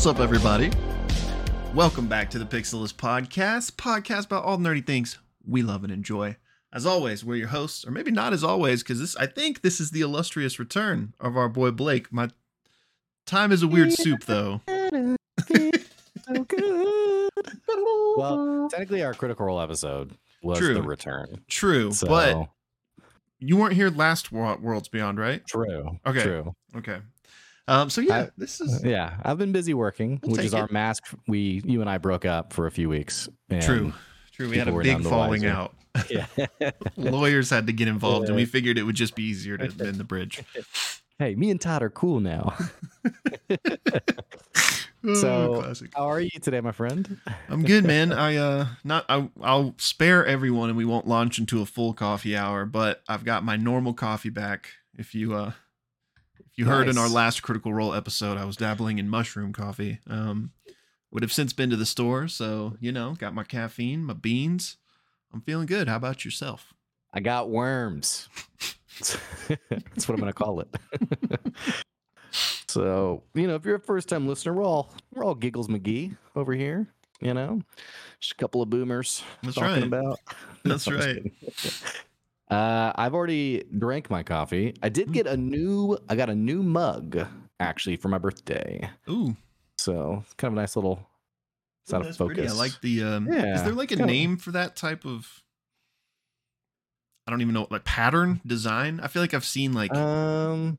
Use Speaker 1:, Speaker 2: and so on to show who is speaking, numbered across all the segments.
Speaker 1: What's up, everybody? Welcome back to the Pixelist Podcast, podcast about all the nerdy things we love and enjoy. As always, we're your hosts, or maybe not as always, because this I think this is the illustrious return of our boy Blake. My time is a weird soup, though.
Speaker 2: so good. Well, technically, our Critical Role episode was
Speaker 1: True.
Speaker 2: the return.
Speaker 1: True,
Speaker 2: So,
Speaker 1: but you weren't here last Worlds Beyond, right?
Speaker 2: true.
Speaker 1: Okay.
Speaker 2: True.
Speaker 1: Okay. Um. So yeah,
Speaker 2: I-
Speaker 1: this is
Speaker 2: Yeah, I've been busy working,
Speaker 1: We'll
Speaker 2: which is
Speaker 1: take
Speaker 2: our mask. We, you and I, broke up for a few weeks. and-
Speaker 1: true. True. We had a big falling
Speaker 2: wiser.
Speaker 1: out.
Speaker 2: Yeah.
Speaker 1: Lawyers had to get involved, and we figured it would just be easier to bend the bridge.
Speaker 2: hey, me and Todd are cool now.
Speaker 1: Oh,
Speaker 2: So-
Speaker 1: classic.
Speaker 2: How are you today, my friend?
Speaker 1: I'm good, man. I uh not I I'll spare everyone and we won't launch into a full coffee hour, but I've got my normal coffee back. If you uh if you heard in our last critical role episode, I was dabbling in mushroom coffee. Um would have since been to the store, so you know, got my caffeine, my beans. I'm feeling good. How about yourself?
Speaker 2: I got worms. That's what I'm gonna call it. So, you know, if you're a first time listener, we're all we're all giggles McGee over here, you know. Just a couple of boomers
Speaker 1: That's
Speaker 2: talking
Speaker 1: right.
Speaker 2: about.
Speaker 1: That's right.
Speaker 2: Uh, I've already drank my coffee. I did get a new I got a new mug actually for my birthday.
Speaker 1: Ooh,
Speaker 2: So it's kind of a nice little it's out of focus.
Speaker 1: pretty. I like the um
Speaker 2: yeah, is
Speaker 1: there like a name for that type of I don't even know like pattern design. I feel like I've seen like
Speaker 2: um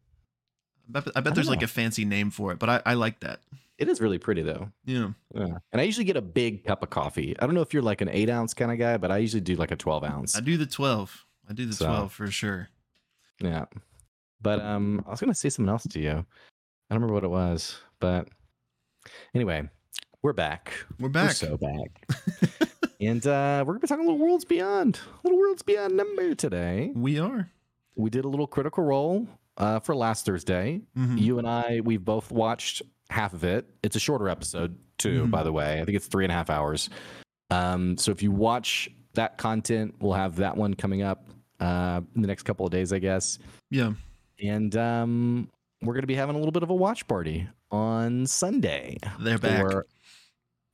Speaker 1: I bet, I bet
Speaker 2: don't
Speaker 1: there's like a fancy name for it, but I, I like that.
Speaker 2: it is really pretty though.
Speaker 1: Yeah.
Speaker 2: Yeah. And I usually get a big cup of coffee. I don't know if you're like an eight ounce kind of guy, but I usually do like a 12 ounce.
Speaker 1: I do the 12. I do the
Speaker 2: So-
Speaker 1: 12 for sure.
Speaker 2: Yeah. But um, I was going to say something else to you. I don't remember what it was. But anyway, we're back.
Speaker 1: We're
Speaker 2: We're
Speaker 1: back.
Speaker 2: so back. and uh, we're going to be talking a little Worlds Beyond. A little Worlds Beyond number today.
Speaker 1: we are.
Speaker 2: We did a little critical role uh, for last Thursday.
Speaker 1: Mhm.
Speaker 2: You and I, we've both watched half of it. It's a shorter episode, too,
Speaker 1: Mhm.
Speaker 2: by the way. I think it's three and a half hours. Um, so if you watch that content, we'll have that one coming up uh, in the next couple of days, I guess.
Speaker 1: Yeah.
Speaker 2: And um, we're going to be having a little bit of a watch party on Sunday.
Speaker 1: They're back.
Speaker 2: for-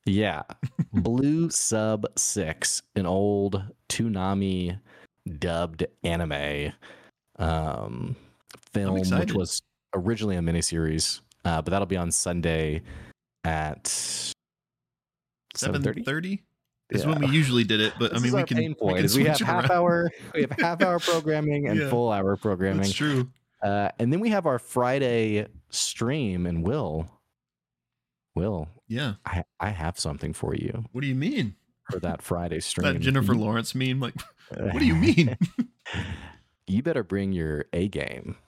Speaker 2: yeah, Blue Sub 6, an old Toonami dubbed anime um, film, which was originally a miniseries, uh, but that'll be on Sunday at 7.30.
Speaker 1: 7:30 is
Speaker 2: Yeah.
Speaker 1: when we usually did it, but
Speaker 2: This
Speaker 1: I mean
Speaker 2: is
Speaker 1: we
Speaker 2: our
Speaker 1: can,
Speaker 2: pain
Speaker 1: we
Speaker 2: point
Speaker 1: can
Speaker 2: we have half
Speaker 1: around.
Speaker 2: hour we have half hour programming and
Speaker 1: Yeah.
Speaker 2: full hour programming
Speaker 1: That's true.
Speaker 2: uh, and then we have our Friday stream, and Will, Will,
Speaker 1: Yeah.
Speaker 2: I I have something for you
Speaker 1: What do you mean?
Speaker 2: for that Friday stream.
Speaker 1: That Jennifer Lawrence meme like what do you mean?
Speaker 2: you better bring your A game
Speaker 1: Uh-oh.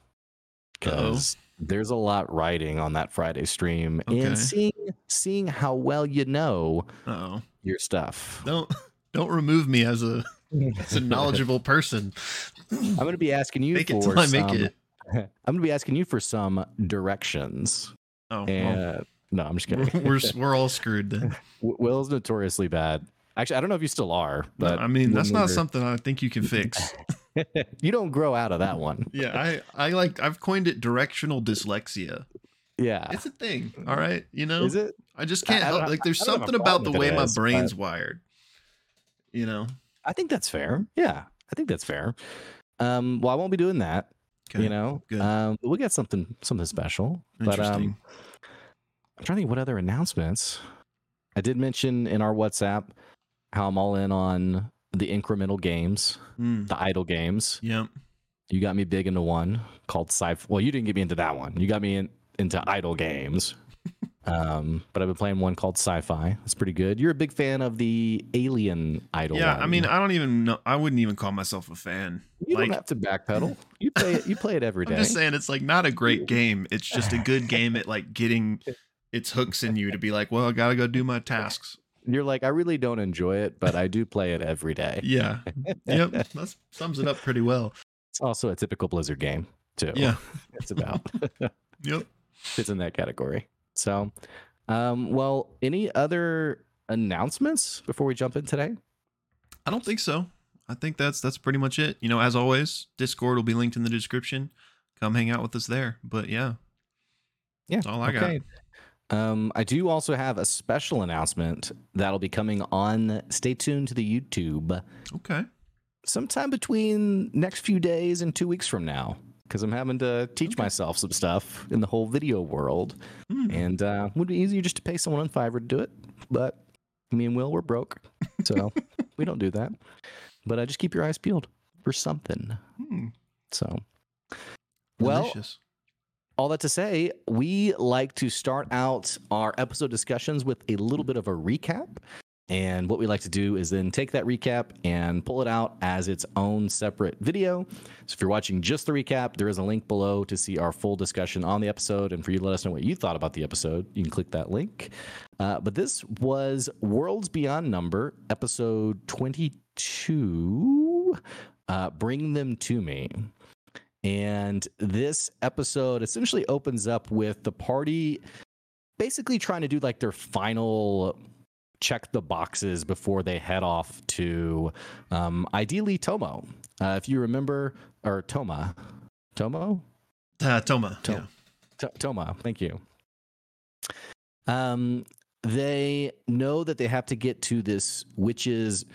Speaker 2: Because there's a lot riding on that Friday stream,
Speaker 1: Okay.
Speaker 2: and seeing seeing how well you know
Speaker 1: Oh.
Speaker 2: your stuff.
Speaker 1: Don't don't remove me as a as a knowledgeable person.
Speaker 2: I'm going to be asking you
Speaker 1: Make
Speaker 2: for
Speaker 1: till I make
Speaker 2: some-
Speaker 1: it.
Speaker 2: I'm to be asking you for some directions.
Speaker 1: Oh, well,
Speaker 2: no, I'm just kidding.
Speaker 1: we're, we're we're all screwed then.
Speaker 2: Will's notoriously bad. Actually, I don't know if you still are,
Speaker 1: But
Speaker 2: but
Speaker 1: I mean, that's not something I think you can fix.
Speaker 2: you don't grow out of that one.
Speaker 1: Yeah, I I like I've coined it directional dyslexia.
Speaker 2: Yeah.
Speaker 1: It's a thing, all right. You know,
Speaker 2: Is it?
Speaker 1: I just can't
Speaker 2: I
Speaker 1: help.
Speaker 2: have-
Speaker 1: Like, there's
Speaker 2: I don't have a
Speaker 1: something about the way
Speaker 2: it
Speaker 1: my
Speaker 2: is, but-
Speaker 1: brain's wired. You know.
Speaker 2: I think that's fair. Yeah, I think that's fair. Um, well, I won't be doing that.
Speaker 1: Okay.
Speaker 2: You know,
Speaker 1: good.
Speaker 2: um, but we got something something special. But
Speaker 1: Interesting.
Speaker 2: um, I'm trying to think what other announcements. I did mention in our WhatsApp how I'm all in on the incremental games,
Speaker 1: Mm,
Speaker 2: the idle games.
Speaker 1: yeah.
Speaker 2: You got me big into one called sci. Well, you didn't get me into that one. You got me in, into idle games. um, but I've been playing one called Sci-Fi. It's pretty good. You're a big fan of the Alien idle.
Speaker 1: Yeah. I mean, I don't even know. I wouldn't even call myself a fan.
Speaker 2: you
Speaker 1: like-
Speaker 2: don't have to backpedal. You play it. You play it every
Speaker 1: I'm just saying it's like not a great game. It's just a good game at like getting its hooks in you to be like, well, I gotta go do my tasks.
Speaker 2: You're like, I really don't enjoy it, but I do play it every day.
Speaker 1: Yeah. Yep. That sums it up pretty well.
Speaker 2: It's also a typical Blizzard game too.
Speaker 1: Yeah.
Speaker 2: it's about
Speaker 1: Yep.
Speaker 2: fits in that category. So, um, well, any other announcements before we jump in today?
Speaker 1: I don't think so. I think that's that's pretty much it. You know, as always, Discord will be linked in the description. Come hang out with us there. But yeah,
Speaker 2: Yeah,
Speaker 1: that's all I got.
Speaker 2: Um, I do also have a special announcement that'll be coming on. Stay tuned to the YouTube
Speaker 1: Okay.
Speaker 2: sometime between next few days and two weeks from now because I'm having to teach
Speaker 1: Okay.
Speaker 2: myself some stuff in the whole video world.
Speaker 1: Hmm.
Speaker 2: And uh, would be easier just to pay someone on Fiverr to do it. But me and Will, we're broke. So we don't do that. But uh, just keep your eyes peeled for something.
Speaker 1: Hmm.
Speaker 2: So, well,
Speaker 1: Delicious.
Speaker 2: All that to say, we like to start out our episode discussions with a little bit of a recap. And what we like to do is then take that recap and pull it out as its own separate video. So if you're watching just the recap, there is a link below to see our full discussion on the episode. And for you to let us know what you thought about the episode, you can click that link. Uh, but this was Worlds Beyond Number, episode 22 uh, Bring Them to Me. And this episode essentially opens up with the party basically trying to do like their final check the boxes before they head off to um, ideally Tomo. Uh, if you remember, or Toma. Tomo?
Speaker 1: Uh, Toma.
Speaker 2: To-
Speaker 1: yeah.
Speaker 2: T- Toma, thank you. Um, they know that they have to get to this witches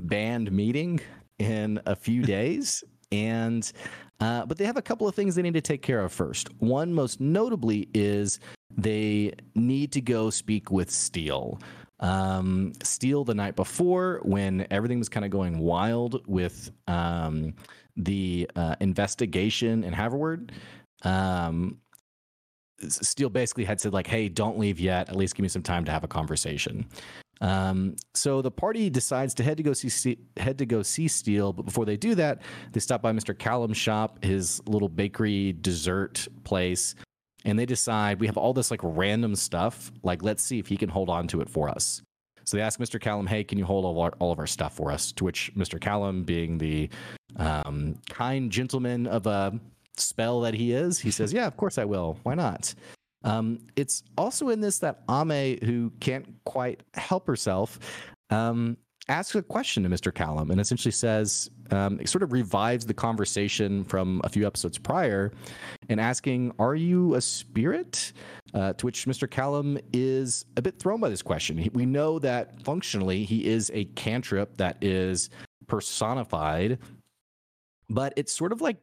Speaker 2: band meeting in a few days, and uh, but they have a couple of things they need to take care of first. One, most notably, is they need to go speak with Steel. Um, Steel the night before, when everything was kind of going wild with um, the uh, investigation in Haverward. Um, Steele basically had said like, "Hey, don't leave yet. At least give me some time to have a conversation." Um, so the party decides to head to go see head to go see Steele, but before they do that, they stop by Mr. Callum's shop, his little bakery dessert place, and they decide we have all this like random stuff. Like, let's see if he can hold on to it for us. So they ask Mr. Callum, "Hey, can you hold all our, all of our stuff for us?" To which Mr. Callum, being the um, kind gentleman of a spell that he is, he says, "Yeah, of course I will. Why not?" Um, it's also in this that Ame, who can't quite help herself, um, asks a question to Mr. Callum and essentially says, um, it sort of revives the conversation from a few episodes prior and asking, Are you a spirit? Uh, to which Mr. Callum is a bit thrown by this question. We know that functionally he is a cantrip that is personified, but it's sort of like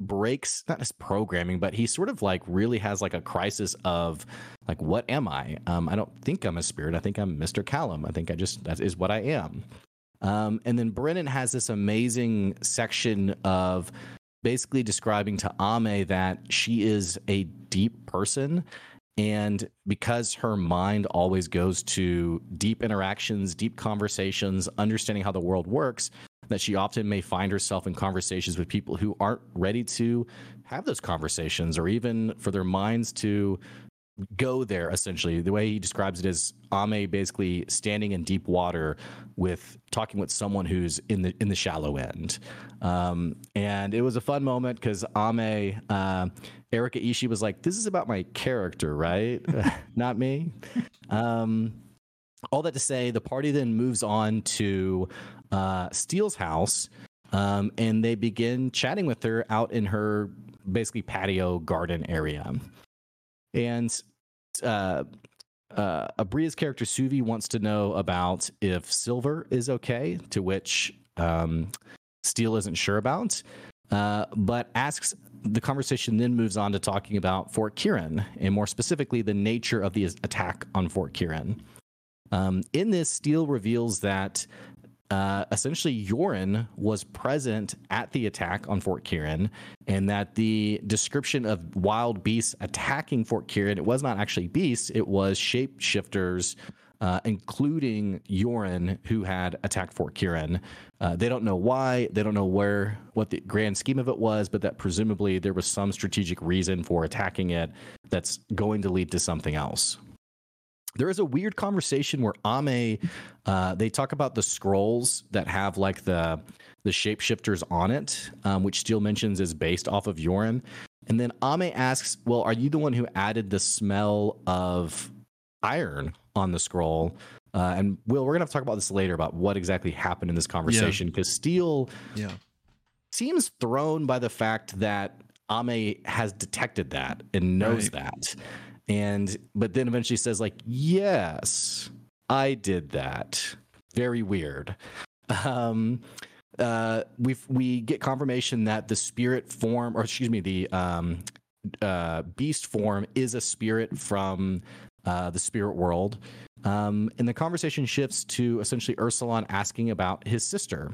Speaker 2: breaks not as programming but he sort of like really has like a crisis of like what am i? Um i don't think i'm a spirit. I think i'm mr callum. I think i just that is what i am. Um and then brennan has this amazing section of basically describing to ame that she is a deep person and because her mind always goes to deep interactions deep conversations understanding how the world works that she often may find herself in conversations with people who aren't ready to have those conversations or even for their minds to go there essentially. The way he describes it is ame basically standing in deep water with talking with someone who's in the in the shallow end. Um, and it was a fun moment because ame uh, erika ishii was like this is about my character right? Not me. Um, all that to say, the party then moves on to uh, Steele's house, um, and they begin chatting with her out in her basically patio garden area. And uh, uh, Aabria's character Suvi wants to know about if Silver is okay, to which um, Steele isn't sure about, uh, but asks. The conversation then moves on to talking about Fort Kieran, and more specifically, the nature of the attack on Fort Kieran. Um, in this, Steele reveals that uh, essentially Yorin was present at the attack on Fort Kieran, and that the description of wild beasts attacking Fort Kieran it was not actually beasts; it was shapeshifters, uh, including Yorin, who had attacked Fort Kieran. Uh, they don't know why, they don't know where, what the grand scheme of it was, but that presumably there was some strategic reason for attacking it that's going to lead to something else there is a weird conversation where Ame, uh, they talk about the scrolls that have like the the shapeshifters on it, um, which Steele mentions is based off of Yorin. And then Ame asks, "Well, are you the one who added the smell of iron on the scroll. Uh, and Will, we're gonna have to talk about this later about what exactly happened in this conversation because Steele
Speaker 1: Yeah.
Speaker 2: seems thrown by the fact that Ame has detected that and knows
Speaker 1: Right.
Speaker 2: that. And but then eventually says like, "Yes, I did that." Very weird. Um uh we we get confirmation that the spirit form or excuse me, the um uh beast form is a spirit from uh the spirit world. Um and the conversation shifts to essentially Ursulon asking about his sister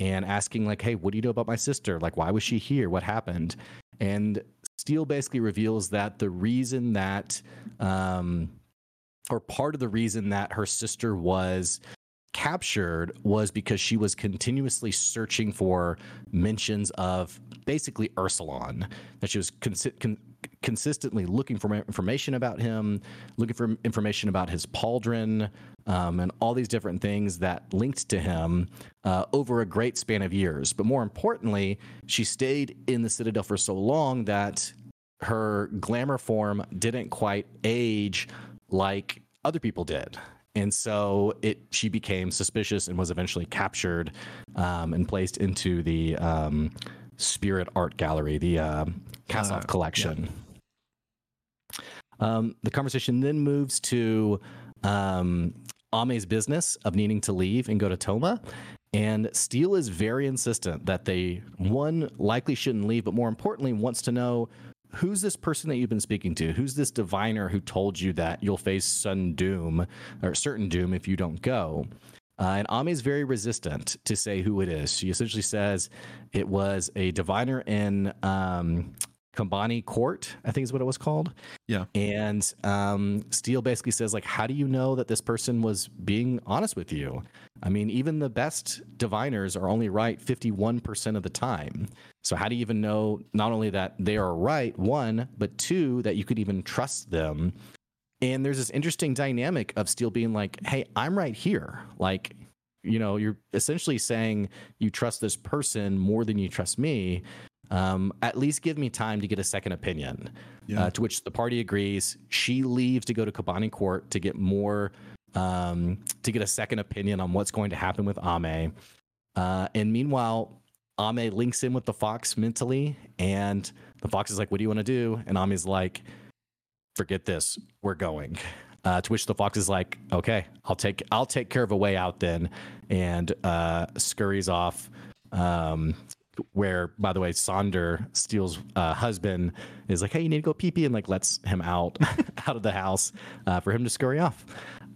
Speaker 2: and asking like hey what do you know about my sister like why was she here what happened and steele basically reveals that the reason that um or part of the reason that her sister was captured was because she was continuously searching for mentions of basically Ursulon that she was consi- con- consistently looking for information about him looking for information about his pauldron um, and all these different things that linked to him uh, over a great span of years. But more importantly, she stayed in the Citadel for so long that her glamour form didn't quite age like other people did. And so it she became suspicious and was eventually captured um, and placed into the um, Spirit Art Gallery, the uh, Kasov
Speaker 1: Uh,
Speaker 2: collection. Um, the conversation then moves to um, Ame's business of needing to leave and go to Toma. And Steele is very insistent that they, one, likely shouldn't leave, but more importantly, wants to know who's this person that you've been speaking to? Who's this diviner who told you that you'll face sudden doom or certain doom if you don't go? Uh, and Ame is very resistant to say who it is. She essentially says it was a diviner in um, Kambani Court, I think is what it was called.
Speaker 1: Yeah.
Speaker 2: And um, Steele basically says, like, how do you know that this person was being honest with you? I mean, even the best diviners are only right 51% of the time. So how do you even know not only that they are right, one, but two, that you could even trust them? And there's this interesting dynamic of Steele being like, hey, I'm right here. Like, you know, you're essentially saying you trust this person more than you trust me. Um, at least give me time to get a second opinion.
Speaker 1: Yeah.
Speaker 2: Uh, to which the party agrees. She leaves to go to Kabani Court to get more, um, to get a second opinion on what's going to happen with Ame. Uh, and meanwhile, Ame links in with the fox mentally, and the fox is like, "What do you want to do?" And Ame's like, "Forget this, we're going." Uh, to which the fox is like, "Okay, I'll take I'll take care of a way out then," and uh, scurries off. Um, where, by the way, Sonder Steele's uh, husband is like, "Hey, you need to go pee pee," and like lets him out out of the house uh, for him to scurry off.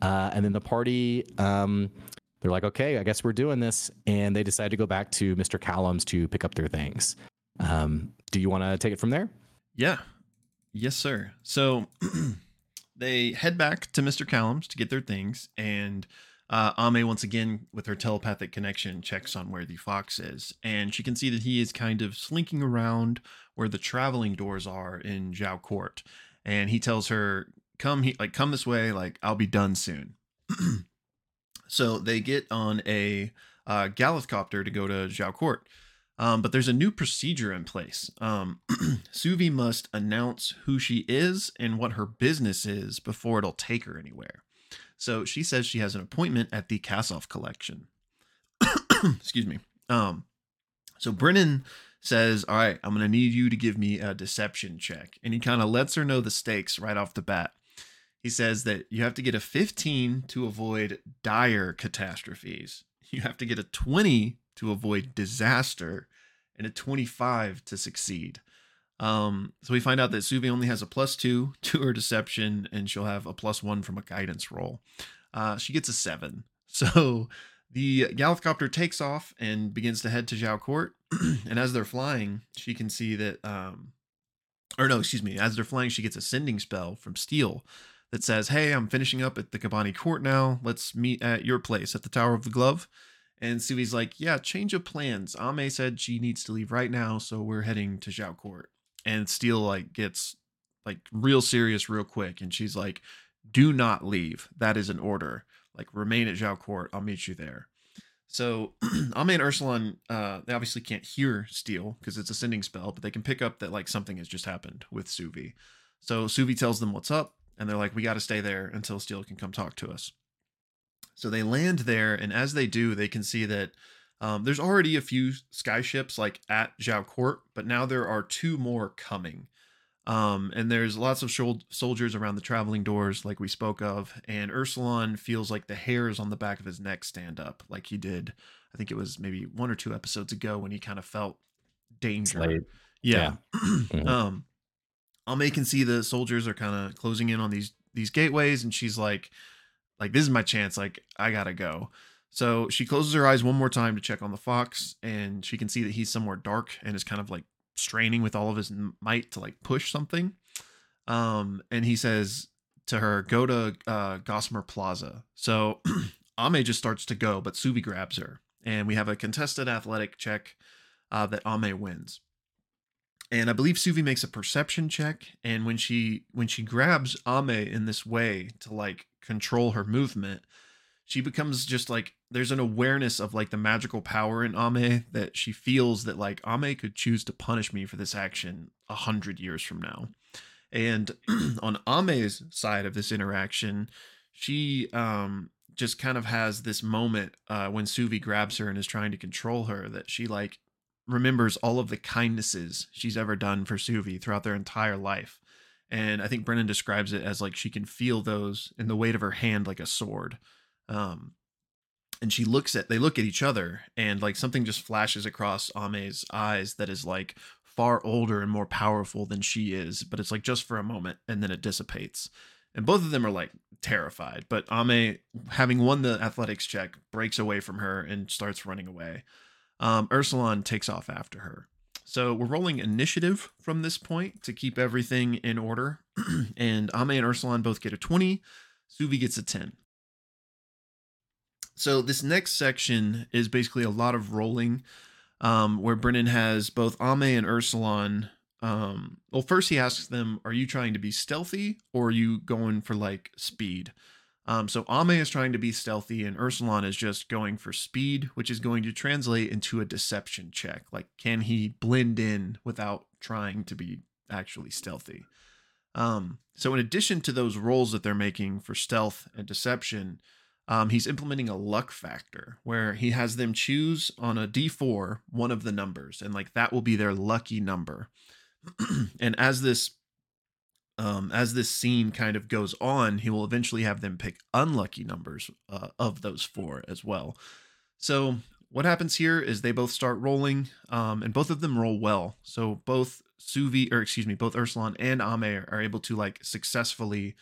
Speaker 2: Uh, and then the party, um, they're like, "Okay, I guess we're doing this," and they decide to go back to Mr. Callum's to pick up their things. Um, do you want to take it from there?
Speaker 1: Yeah. Yes, sir. So they head back to Mr. Callum's to get their things, and uh, Ame once again, with her telepathic connection, checks on where the fox is, and she can see that he is kind of slinking around where the traveling doors are in Zhao Court, and he tells her, "Come, he like come this way. Like I'll be done soon." so they get on a uh, to go to Zhao Court. Um, but there's a new procedure in place. Um, Suvi must announce who she is and what her business is before it'll take her anywhere. So she says she has an appointment at the Kassoff collection. Excuse me. Um, so Brennan says, All right, I'm going to need you to give me a deception check. And he kind of lets her know the stakes right off the bat. He says that you have to get a 15 to avoid dire catastrophes, you have to get a 20 to avoid disaster, and a 25 to succeed. Um, so we find out that Suvi only has a plus two to her deception, and she'll have a plus one from a guidance roll. Uh, she gets a seven. So the Galathcopter takes off and begins to head to Zhao Court. and as they're flying, she can see that, um, or no, excuse me, as they're flying, she gets a sending spell from Steel that says, Hey, I'm finishing up at the Kabani Court now. Let's meet at your place at the Tower of the Glove. And Suvi's like, Yeah, change of plans. Ame said she needs to leave right now, so we're heading to Zhao Court. And Steel like gets like real serious real quick, and she's like, Do not leave. That is an order. Like remain at Zhao Court. I'll meet you there. So Ame and Ursulon, uh, they obviously can't hear Steel because it's a sending spell, but they can pick up that like something has just happened with Suvi. So Suvi tells them what's up, and they're like, we got to stay there until Steel can come talk to us. So they land there, and as they do, they can see that um, there's already a few skyships like at Zhao Court, but now there are two more coming. Um, and there's lots of shol- soldiers around the traveling doors, like we spoke of. And Ursulon feels like the hairs on the back of his neck stand up, like he did. I think it was maybe one or two episodes ago when he kind of felt danger.
Speaker 2: Slade.
Speaker 1: Yeah.
Speaker 2: Mhm.
Speaker 1: um, Ame can see the soldiers are kind of closing in on these these gateways, and she's like, like this is my chance. Like I gotta go. So she closes her eyes one more time to check on the fox, and she can see that he's somewhere dark and is kind of like straining with all of his might to like push something. Um, and he says to her, "Go to uh, Gossamer Plaza." So Ame just starts to go, but Suvi grabs her, and we have a contested athletic check uh, that Ame wins. And I believe Suvi makes a perception check, and when she when she grabs Ame in this way to like control her movement, she becomes just like there's an awareness of like the magical power in Ame that she feels that like Ame could choose to punish me for this action a hundred years from now. And on Ame's side of this interaction, she um just kind of has this moment uh when Suvi grabs her and is trying to control her that she like remembers all of the kindnesses she's ever done for Suvi throughout their entire life. And I think Brennan describes it as like she can feel those in the weight of her hand like a sword. Um and she looks at they look at each other and like something just flashes across Ame's eyes that is like far older and more powerful than she is, but it's like just for a moment and then it dissipates. And both of them are like terrified, but Ame, having won the athletics check, breaks away from her and starts running away. Um, takes off after her. So we're rolling initiative from this point to keep everything in order. and Ame and Ursulon both get a 20. Suvi gets a 10. So this next section is basically a lot of rolling, um, where Brennan has both Ame and Ursulon. Um, well, first he asks them, "Are you trying to be stealthy, or are you going for like speed?" Um, so Ame is trying to be stealthy, and Ursulon is just going for speed, which is going to translate into a deception check. Like, can he blend in without trying to be actually stealthy? Um, so, in addition to those rolls that they're making for stealth and deception, um, he's implementing a luck factor where he has them choose on a d4 one of the numbers, and like that will be their lucky number. and as this um, as this scene kind of goes on, he will eventually have them pick unlucky numbers uh, of those four as well. So what happens here is they both start rolling, um, and both of them roll well. So both Suvi, or excuse me, both Ursulon and Ame are able to like successfully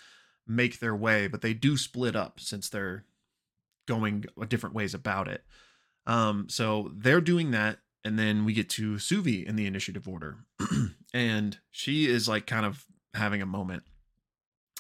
Speaker 1: make their way, but they do split up since they're going different ways about it. Um, so they're doing that, and then we get to Suvi in the initiative order, and she is like kind of having a moment.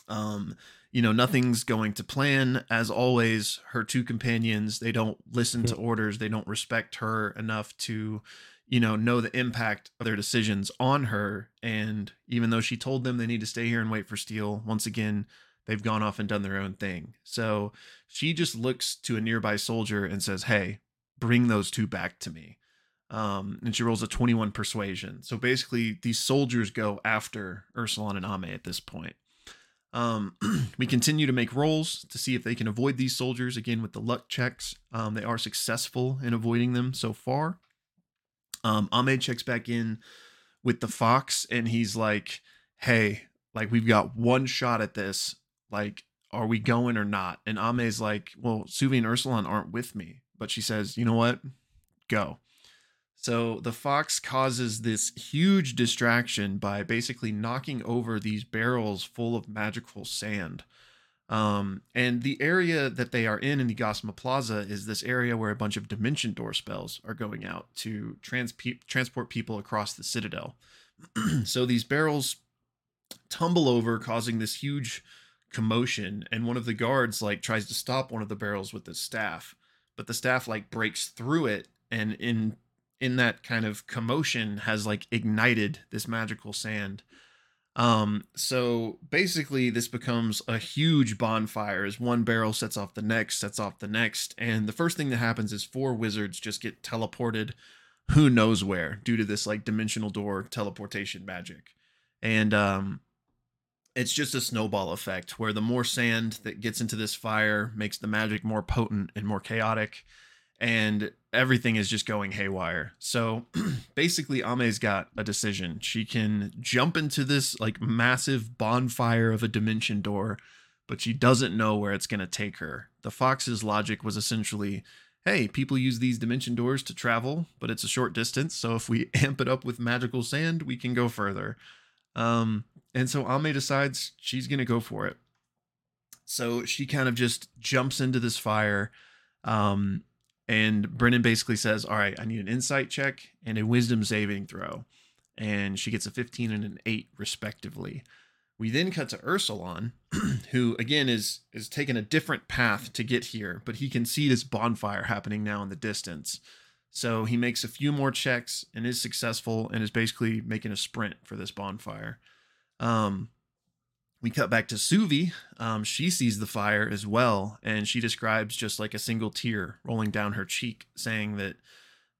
Speaker 1: Um, you know, nothing's going to plan as always. Her two companions, they don't listen to orders, they don't respect her enough to, you know, know the impact of their decisions on her. And even though she told them they need to stay here and wait for Steel, once again, they've gone off and done their own thing. So she just looks to a nearby soldier and says, Hey, bring those two back to me. Um, and she rolls a 21 persuasion. So basically, these soldiers go after Ursulon and Ame at this point. Um, we continue to make rolls to see if they can avoid these soldiers again with the luck checks. Um, they are successful in avoiding them so far. Um, Ame checks back in with the fox and he's like, Hey, like we've got one shot at this. Like, are we going or not? And Ame's like, Well, Suvi and Ursulon aren't with me. But she says, You know what? Go. So the fox causes this huge distraction by basically knocking over these barrels full of magical sand. Um, and the area that they are in in the Gossamer Plaza is this area where a bunch of dimension door spells are going out to trans- transport people across the citadel. so these barrels tumble over, causing this huge commotion. And one of the guards like tries to stop one of the barrels with his staff, but the staff like breaks through it and in in that kind of commotion has like ignited this magical sand. Um, so basically, this becomes a huge bonfire as one barrel sets off the next, sets off the next, and the first thing that happens is four wizards just get teleported, who knows where, due to this like dimensional door teleportation magic, and um, it's just a snowball effect where the more sand that gets into this fire makes the magic more potent and more chaotic and everything is just going haywire. So basically Ame's got a decision. She can jump into this like massive bonfire of a dimension door, but she doesn't know where it's going to take her. The fox's logic was essentially hey, people use these dimension doors to travel, but it's a short distance. So if we amp it up with magical sand, we can go further. Um, and so Ame decides she's going to go for it. So she kind of just jumps into this fire. Um, and Brennan basically says, All right, I need an insight check and a wisdom saving throw. And she gets a 15 and an 8, respectively. We then cut to Ursulon, who again is is taking a different path to get here, but he can see this bonfire happening now in the distance. So he makes a few more checks and is successful and is basically making a sprint for this bonfire. Um, we cut back to Suvi. Um, she sees the fire as well, and she describes just like a single tear rolling down her cheek, saying that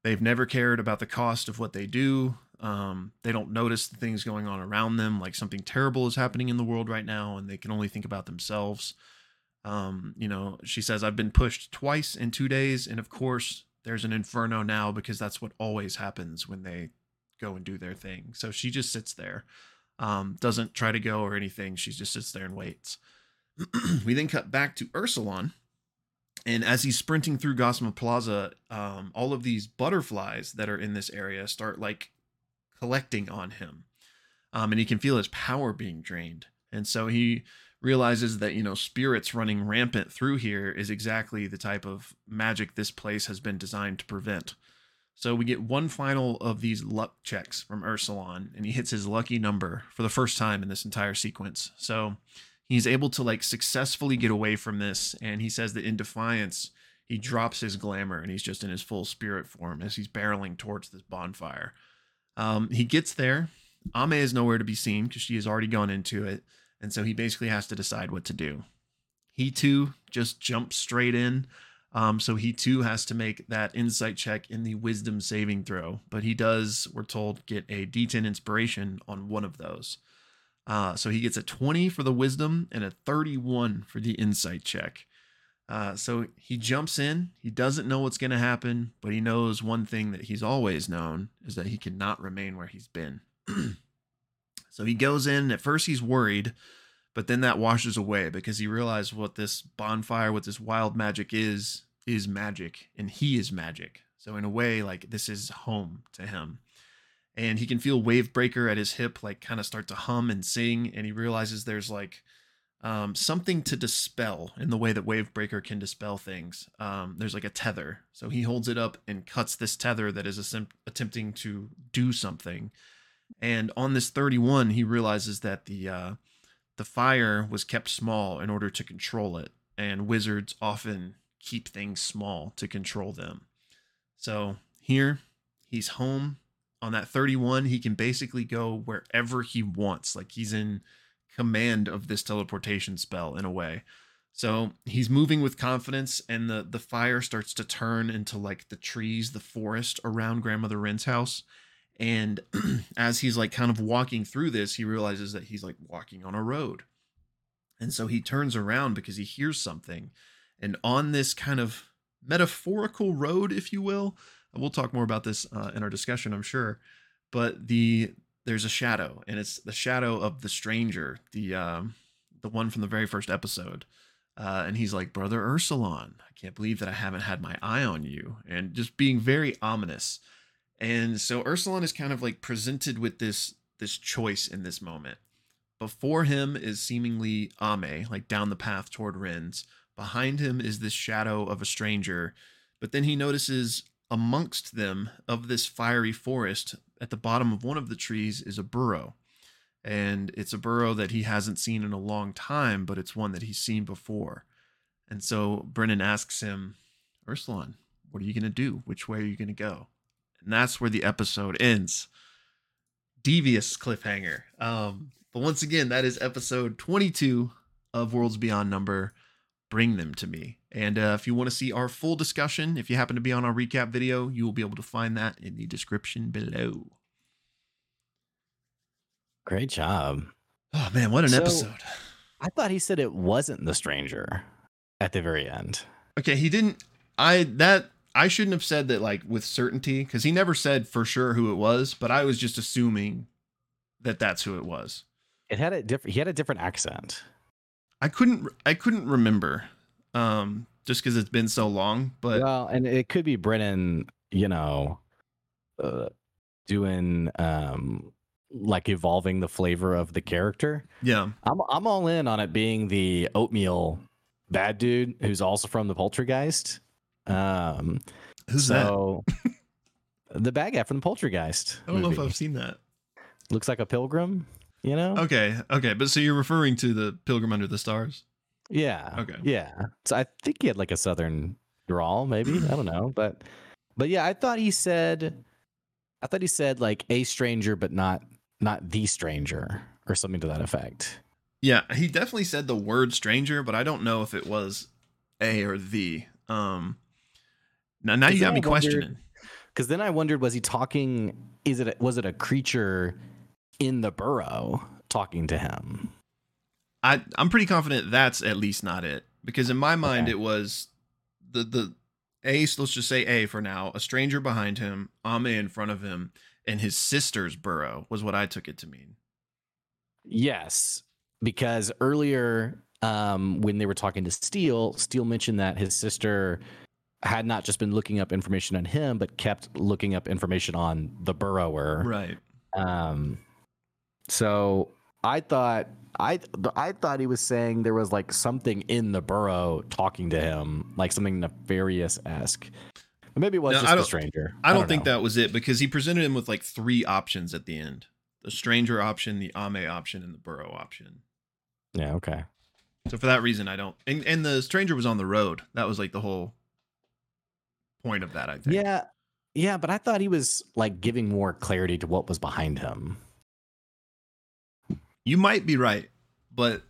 Speaker 1: they've never cared about the cost of what they do. Um, they don't notice the things going on around them, like something terrible is happening in the world right now, and they can only think about themselves. Um, you know, she says, I've been pushed twice in two days, and of course, there's an inferno now because that's what always happens when they go and do their thing. So she just sits there, um, doesn't try to go or anything. She just sits there and waits. we then cut back to Ursulon. And as he's sprinting through Gossamer Plaza, um, all of these butterflies that are in this area start like collecting on him. Um, and he can feel his power being drained. And so he realizes that, you know, spirits running rampant through here is exactly the type of magic this place has been designed to prevent. So we get one final of these luck checks from Ursulon, and he hits his lucky number for the first time in this entire sequence. So he's able to like successfully get away from this. And he says that in defiance, he drops his glamour and he's just in his full spirit form as he's barreling towards this bonfire. Um, he gets there. Ame is nowhere to be seen because she has already gone into it. And so he basically has to decide what to do. He too just jumps straight in. Um, so he too has to make that insight check in the wisdom saving throw. But he does, we're told, get a D10 inspiration on one of those. Uh, so he gets a 20 for the wisdom and a 31 for the insight check. Uh, so he jumps in. He doesn't know what's going to happen, but he knows one thing that he's always known is that he cannot remain where he's been. so he goes in. At first, he's worried, but then that washes away because he realized what this bonfire, what this wild magic is, is magic, and he is magic. So in a way, like this is home to him. And he can feel Wavebreaker at his hip, like kind of start to hum and sing, and he realizes there's like um, something to dispel in the way that Wavebreaker can dispel things. Um, there's like a tether. So he holds it up and cuts this tether that is attempting to do something. And on this 31, he realizes that the uh, the fire was kept small in order to control it, and wizards often keep things small to control them. So here, he's home on that 31. He can basically go wherever he wants. Like he's in command of this teleportation spell in a way. So he's moving with confidence, and the the fire starts to turn into like the trees, the forest around Grandmother Wren's house. And as he's like kind of walking through this, he realizes that he's like walking on a road. And so he turns around because he hears something. And on this kind of metaphorical road, if you will, we'll talk more about this uh, in our discussion, I'm sure. But the there's a shadow, and it's the shadow of the stranger, the um, the one from the very first episode. Uh, and he's like, Brother Ursulon, I can't believe that I haven't had my eye on you, and just being very ominous. And so Ursulon is kind of like presented with this this choice in this moment. Before him is seemingly Ame, like down the path toward Wren's. Behind him is this shadow of a stranger, but then he notices amongst them of this fiery forest at the bottom of one of the trees is a burrow. And it's a burrow that he hasn't seen in a long time but it's one that he's seen before. And so brennan asks him ursulon what are you going to do? Which way are you going to go and that's where the episode ends devious cliffhanger um but once again that is episode 22 of worlds beyond number bring them to me. And uh, if you want to see our full discussion, if you happen to be on our recap video, you will be able to find that in the description below.
Speaker 2: Great job.
Speaker 1: Oh man, what an
Speaker 2: So-
Speaker 1: episode.
Speaker 2: I thought he said it wasn't the stranger at the very end.
Speaker 1: Okay, he didn't. I that I shouldn't have said that like with certainty because he never said for sure who it was. But I was just assuming that that's who it was.
Speaker 2: It had a different. He had a different accent.
Speaker 1: I couldn't. I couldn't remember, um, just because it's been so long. But
Speaker 2: well, and it could be Brennan. You know, uh, doing um like evolving the flavor of the character.
Speaker 1: yeah,
Speaker 2: I'm I'm all in on it being the oatmeal bad dude who's also from the Poltergeist. Um,
Speaker 1: who's that?
Speaker 2: so the bad guy from the Poltergeist.
Speaker 1: I don't know if. I've seen that.
Speaker 2: Looks like a pilgrim. You know.
Speaker 1: Okay, okay, but so you're referring to the Pilgrim Under the Stars?
Speaker 2: Yeah.
Speaker 1: Okay.
Speaker 2: Yeah. So I think he had like a southern drawl, maybe. I don't know, but but yeah, I thought he said, I thought he said like a stranger, but not not the stranger or something to that effect.
Speaker 1: Yeah, he definitely said the word stranger, but I don't know if it was a or the. Um, now, now you got me questioning.
Speaker 2: Because then I wondered, was he talking? Is it was it a creature in the burrow talking to him?
Speaker 1: I I'm pretty confident that's at least not it because in my mind
Speaker 2: Okay.
Speaker 1: it was the the a let's just say a for now a stranger behind him Ame in front of him and his sister's burrow was what I took it to mean.
Speaker 2: Yes, because earlier um, when they were talking to Steele, Steele mentioned that his sister had not just been looking up information on him, but kept looking up information on the burrower.
Speaker 1: Right.
Speaker 2: Um, so I thought I I thought he was saying there was like something in the burrow talking to him, like something nefarious esque. Maybe it was
Speaker 1: No,
Speaker 2: just
Speaker 1: I
Speaker 2: a
Speaker 1: don't-
Speaker 2: stranger.
Speaker 1: I don't, think
Speaker 2: know.
Speaker 1: that was it because he presented him with like three options at the end: the stranger option, the Ame option, and the burrow option.
Speaker 2: Yeah. Okay.
Speaker 1: So for that reason, I don't. And and the stranger was on the road. That was like the whole point of that. I think.
Speaker 2: Yeah. Yeah, but I thought he was like giving more clarity to what was behind him.
Speaker 1: You might be right, but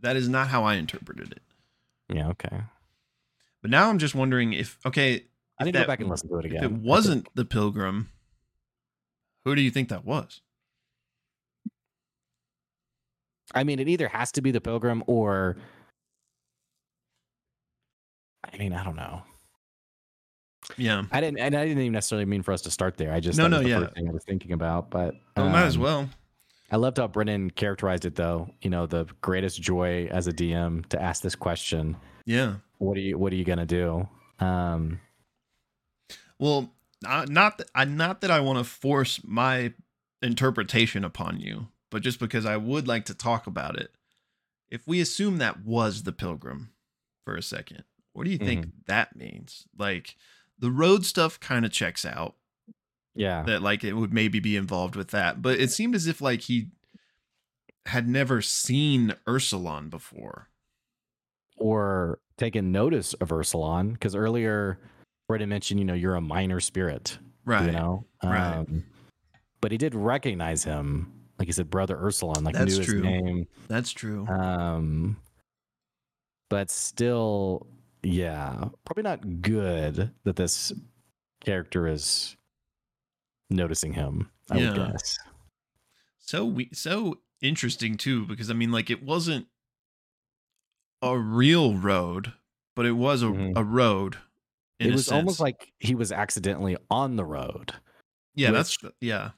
Speaker 1: that is not how I interpreted it.
Speaker 2: Yeah. Okay.
Speaker 1: But now I'm just wondering if okay,
Speaker 2: I
Speaker 1: if
Speaker 2: need to go back and listen to it
Speaker 1: if
Speaker 2: again.
Speaker 1: it wasn't the pilgrim, who do you think that was?
Speaker 2: I mean, it either has to be the pilgrim or. I mean, I don't know.
Speaker 1: Yeah.
Speaker 2: I didn't, and I didn't even necessarily mean for us to start there. I just
Speaker 1: No, no, yeah.
Speaker 2: first thing I was thinking about. But
Speaker 1: Well, might as
Speaker 2: um,
Speaker 1: well.
Speaker 2: I loved how Brennan characterized it, though. You know, the greatest joy as a DM to ask this question:
Speaker 1: Yeah.
Speaker 2: What are you What are you gonna do? Um,
Speaker 1: Well, not not that, I not that I want to force my interpretation upon you, but just because I would like to talk about it. If we assume that was the pilgrim for a second, what do you think that means? Like the road stuff kind of checks out.
Speaker 2: yeah,
Speaker 1: that like it would maybe be involved with that. But it seemed as if like he had never seen Ursulon before.
Speaker 2: or taken notice of Ursulon because earlier Brennan mentioned, you know, you're a minor spirit,
Speaker 1: Right.
Speaker 2: you know,
Speaker 1: right.
Speaker 2: Um, but he did recognize him, like he said, brother Ursulon, like
Speaker 1: That's
Speaker 2: knew his
Speaker 1: true.
Speaker 2: name.
Speaker 1: That's true.
Speaker 2: Um, but still, yeah, probably not good that this character is noticing him. I would
Speaker 1: Yeah.
Speaker 2: guess.
Speaker 1: so we so interesting too because I mean like it wasn't a real road, but it was a,
Speaker 2: Mhm.
Speaker 1: a road.
Speaker 2: It
Speaker 1: a
Speaker 2: was almost like he was accidentally on the road.
Speaker 1: yeah, that's yeah.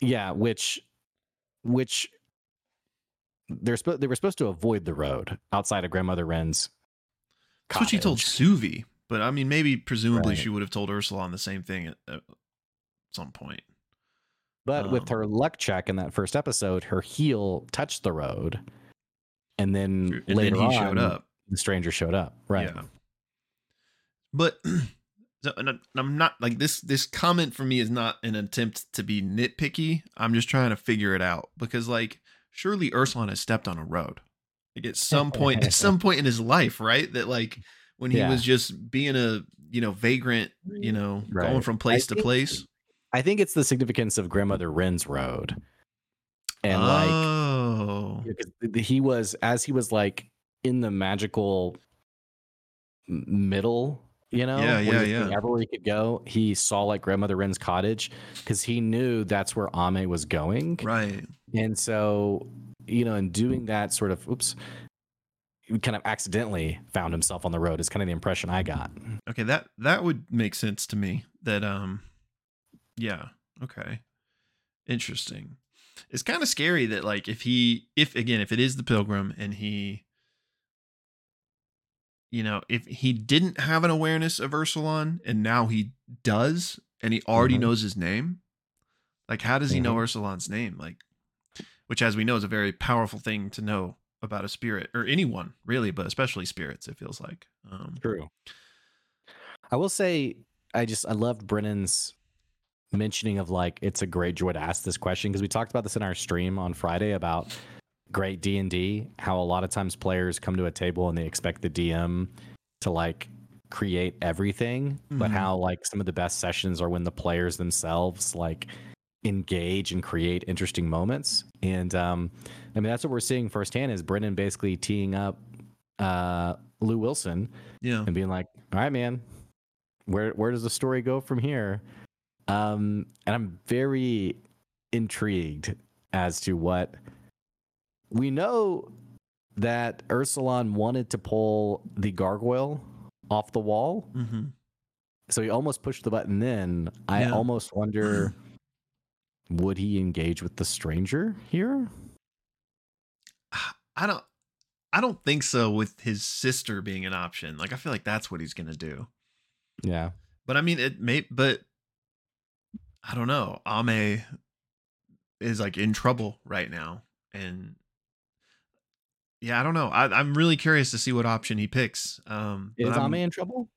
Speaker 2: Yeah, which, which they're supposed they were supposed to avoid the road outside of grandmother Wren's.
Speaker 1: That's what she told
Speaker 2: cottage.
Speaker 1: Suvi. But I mean, maybe presumably
Speaker 2: Right.
Speaker 1: she would have told Ursulon the same thing at, at some point.
Speaker 2: But with
Speaker 1: Um,
Speaker 2: her luck check in that first episode, her heel touched the road, and then
Speaker 1: And
Speaker 2: later
Speaker 1: then he
Speaker 2: on,
Speaker 1: showed up.
Speaker 2: the stranger showed up. Right.
Speaker 1: Yeah. But so, and I'm not like this. This comment for me is not an attempt to be nitpicky. I'm just trying to figure it out because, like, surely Ursula has stepped on a road. Like at some point, at some point in his life, right? That like when he
Speaker 2: Yeah.
Speaker 1: was just being a you know vagrant, you mm. know, going from place to
Speaker 2: think-
Speaker 1: place.
Speaker 2: I think it's the significance of grandmother Wren's road, and like
Speaker 1: oh,
Speaker 2: Yeah, 'cause th- th- he was as he was like in the magical middle you know
Speaker 1: Yeah, yeah, yeah.
Speaker 2: going everywhere he could go he saw like grandmother Wren's cottage because he knew that's where ame was going
Speaker 1: right.
Speaker 2: and so you know, in doing that sort of oops, he kind of accidentally found himself on the road is kind of the impression I got.
Speaker 1: Okay, that that would make sense to me. That um yeah, okay. Interesting. It's kind of scary that like if he if again if it is the pilgrim and he you know, if he didn't have an awareness of Ursulon and now he does and he already
Speaker 2: Mhm.
Speaker 1: knows his name, like how does he know
Speaker 2: Mhm.
Speaker 1: Ursulon's name? Like which as we know is a very powerful thing to know about a spirit or anyone, really, but especially spirits, it feels like. Um
Speaker 2: True. I will say I just I loved Brennan's mentioning of like it's a great joy to ask this question because we talked about this in our stream on Friday about great D and D, how a lot of times players come to a table and they expect the DM to like create everything, but
Speaker 1: Mhm.
Speaker 2: how like some of the best sessions are when the players themselves like engage and create interesting moments. And um I mean that's what we're seeing firsthand is Brennan basically teeing up uh Lou Wilson
Speaker 1: yeah.
Speaker 2: and being like, "All right, man, where where does the story go from here?" Um, and I'm very intrigued as to what we know that Ursulon wanted to pull the gargoyle off the wall,
Speaker 1: Mm-hmm.
Speaker 2: so he almost pushed the button. Then I almost wonder, would he engage with the stranger here?
Speaker 1: I don't I don't think so with his sister being an option. Like I feel like that's what he's gonna do.
Speaker 2: Yeah,
Speaker 1: But I mean it may but I don't know. Ame is like in trouble right now. And yeah, I don't know. I, I'm really curious to see what option he picks. Um
Speaker 2: is Ame in trouble?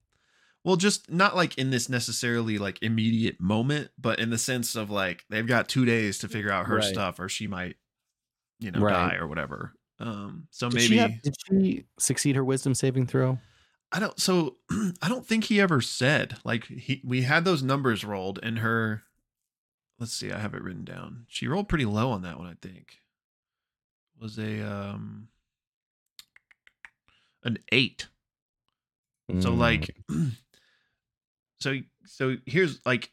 Speaker 1: Well, just not like in this necessarily like immediate moment, but in the sense of like they've got two days to figure out her
Speaker 2: Right.
Speaker 1: stuff, or she might, you know,
Speaker 2: Right.
Speaker 1: die or whatever. Um, so
Speaker 2: Did
Speaker 1: maybe
Speaker 2: she have, did she succeed her wisdom saving throw?
Speaker 1: I don't. So I don't think he ever said like he. We had those numbers rolled, and her. Let's see. I have it written down. She rolled pretty low on that one. I think was a um an eight. So
Speaker 2: Mm.
Speaker 1: like, so so here's like,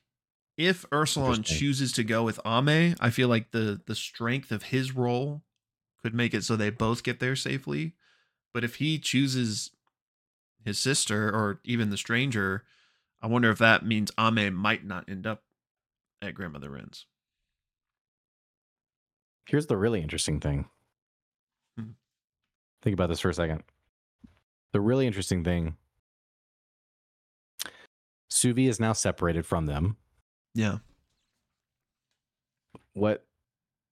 Speaker 1: if Ursulon chooses to go with Ame, I feel like the the strength of his role could make it so they both get there safely. But if he chooses his sister or even the stranger, I wonder if that means Ame might not end up at Grandmother Wren's.
Speaker 2: Here's the really interesting thing.
Speaker 1: Hmm.
Speaker 2: Think about this for a second. The really interesting thing Suvi is now separated from them.
Speaker 1: Yeah.
Speaker 2: What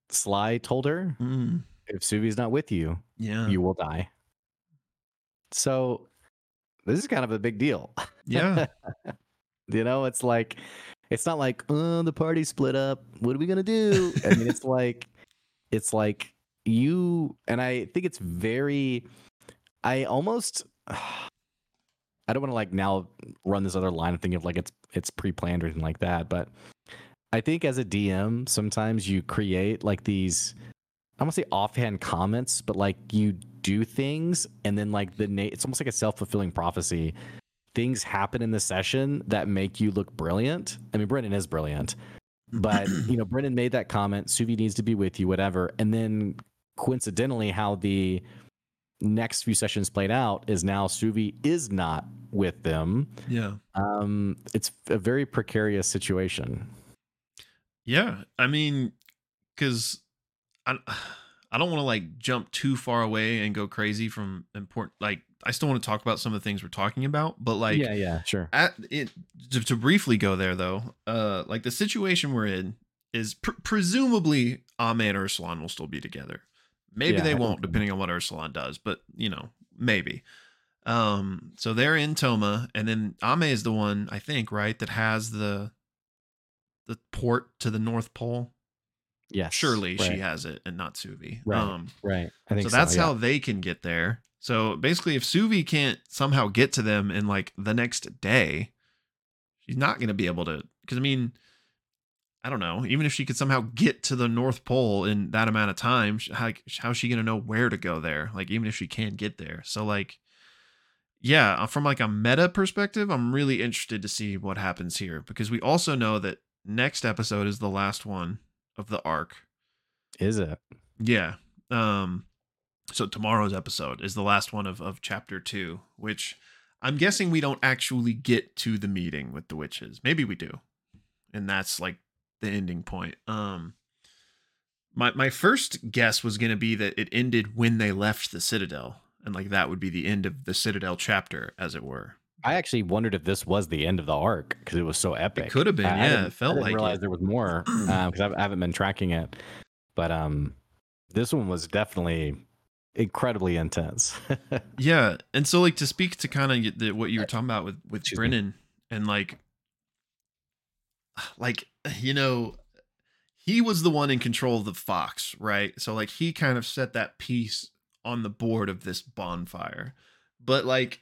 Speaker 2: Sly told her
Speaker 1: Mm,
Speaker 2: if Suvi's not with you,
Speaker 1: yeah.
Speaker 2: you will die. So this is kind of a big deal.
Speaker 1: yeah.
Speaker 2: you know, it's like it's not like, oh, the party split up. What are we gonna do? I mean, it's like it's like you and I think it's very I almost I don't want to like now run this other line of thinking of like it's it's pre-planned or anything like that, but I think as a DM, sometimes you create like these I don't want to say offhand comments, but like you do things and then like the na- it's almost like a self-fulfilling prophecy. Things happen in the session that make you look brilliant. I mean, Brennan is brilliant, but you know, Brennan made that comment, Suvi needs to be with you, whatever. And then coincidentally, how the next few sessions played out is now Suvi is not with them.
Speaker 1: yeah.
Speaker 2: Um, it's a very precarious situation.
Speaker 1: Yeah, I mean, because I I don't want to like jump too far away and go crazy from important. Like, I still want to talk about some of the things we're talking about, but like,
Speaker 2: yeah, yeah, sure.
Speaker 1: at it to, to briefly go there though. Uh, like the situation we're in is pr- presumably Ame and Ursulon will still be together. Maybe
Speaker 2: Yeah,
Speaker 1: they won't, depending on what Ursulon does, but you know, maybe. Um, so they're in Toma, and then Ame is the one I think, right, that has the the port to the North Pole.
Speaker 2: Yes,
Speaker 1: Surely
Speaker 2: right,
Speaker 1: she has it, and not Suvi.
Speaker 2: Right.
Speaker 1: Um,
Speaker 2: Right. I think
Speaker 1: so
Speaker 2: so.
Speaker 1: that's
Speaker 2: yeah.
Speaker 1: how they can get there. So basically, if Suvi can't somehow get to them in like the next day, she's not going to be able to. Because I mean, I don't know. Even if she could somehow get to the North Pole in that amount of time, how how's she going to know where to go there? Like even if she can get there. So like, yeah, uh, from like a meta perspective, I'm really interested to see what happens here because we also know that next episode is the last one of the arc.
Speaker 2: Is it?
Speaker 1: Yeah. Um, so tomorrow's episode is the last one of of chapter two, which I'm guessing we don't actually get to the meeting with the witches. Maybe we do, and that's like the ending point. Um, my my first guess was going to be that it ended when they left the citadel, and like that would be the end of the citadel chapter, as it were.
Speaker 2: I actually wondered if this was the end of the arc because it was so epic.
Speaker 1: It could have been,
Speaker 2: I, I
Speaker 1: yeah.
Speaker 2: didn't-
Speaker 1: It felt
Speaker 2: I didn't
Speaker 1: like
Speaker 2: realize
Speaker 1: it.
Speaker 2: there was more because I I haven't been tracking it, but um, this one was definitely incredibly intense.
Speaker 1: Yeah, and so like to speak to kind of what you were talking about with with
Speaker 2: Excuse me.
Speaker 1: Brennan and like, like you know, he was the one in control of the fox, right? So like he kind of set that piece on the board of this bonfire, but like.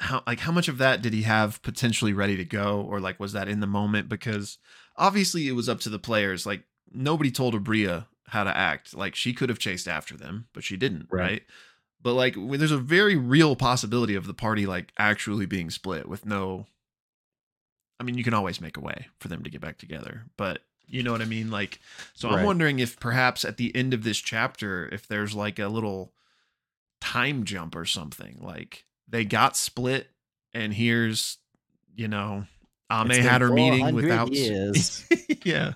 Speaker 1: How like how much of that did he have potentially ready to go, or like was that in the moment? Because obviously it was up to the players. Like nobody told Aabria how to act. Like she could have chased after them, but she didn't,
Speaker 2: Right.
Speaker 1: right? But like when there's a very real possibility of the party like actually being split with no I mean, you can always make a way for them to get back together, but you know what I mean? Like so I'm wondering if perhaps at the end of this chapter if there's like a little time jump or something. Like they got split and here's, you know, Ame had her meeting without
Speaker 2: years.
Speaker 1: yeah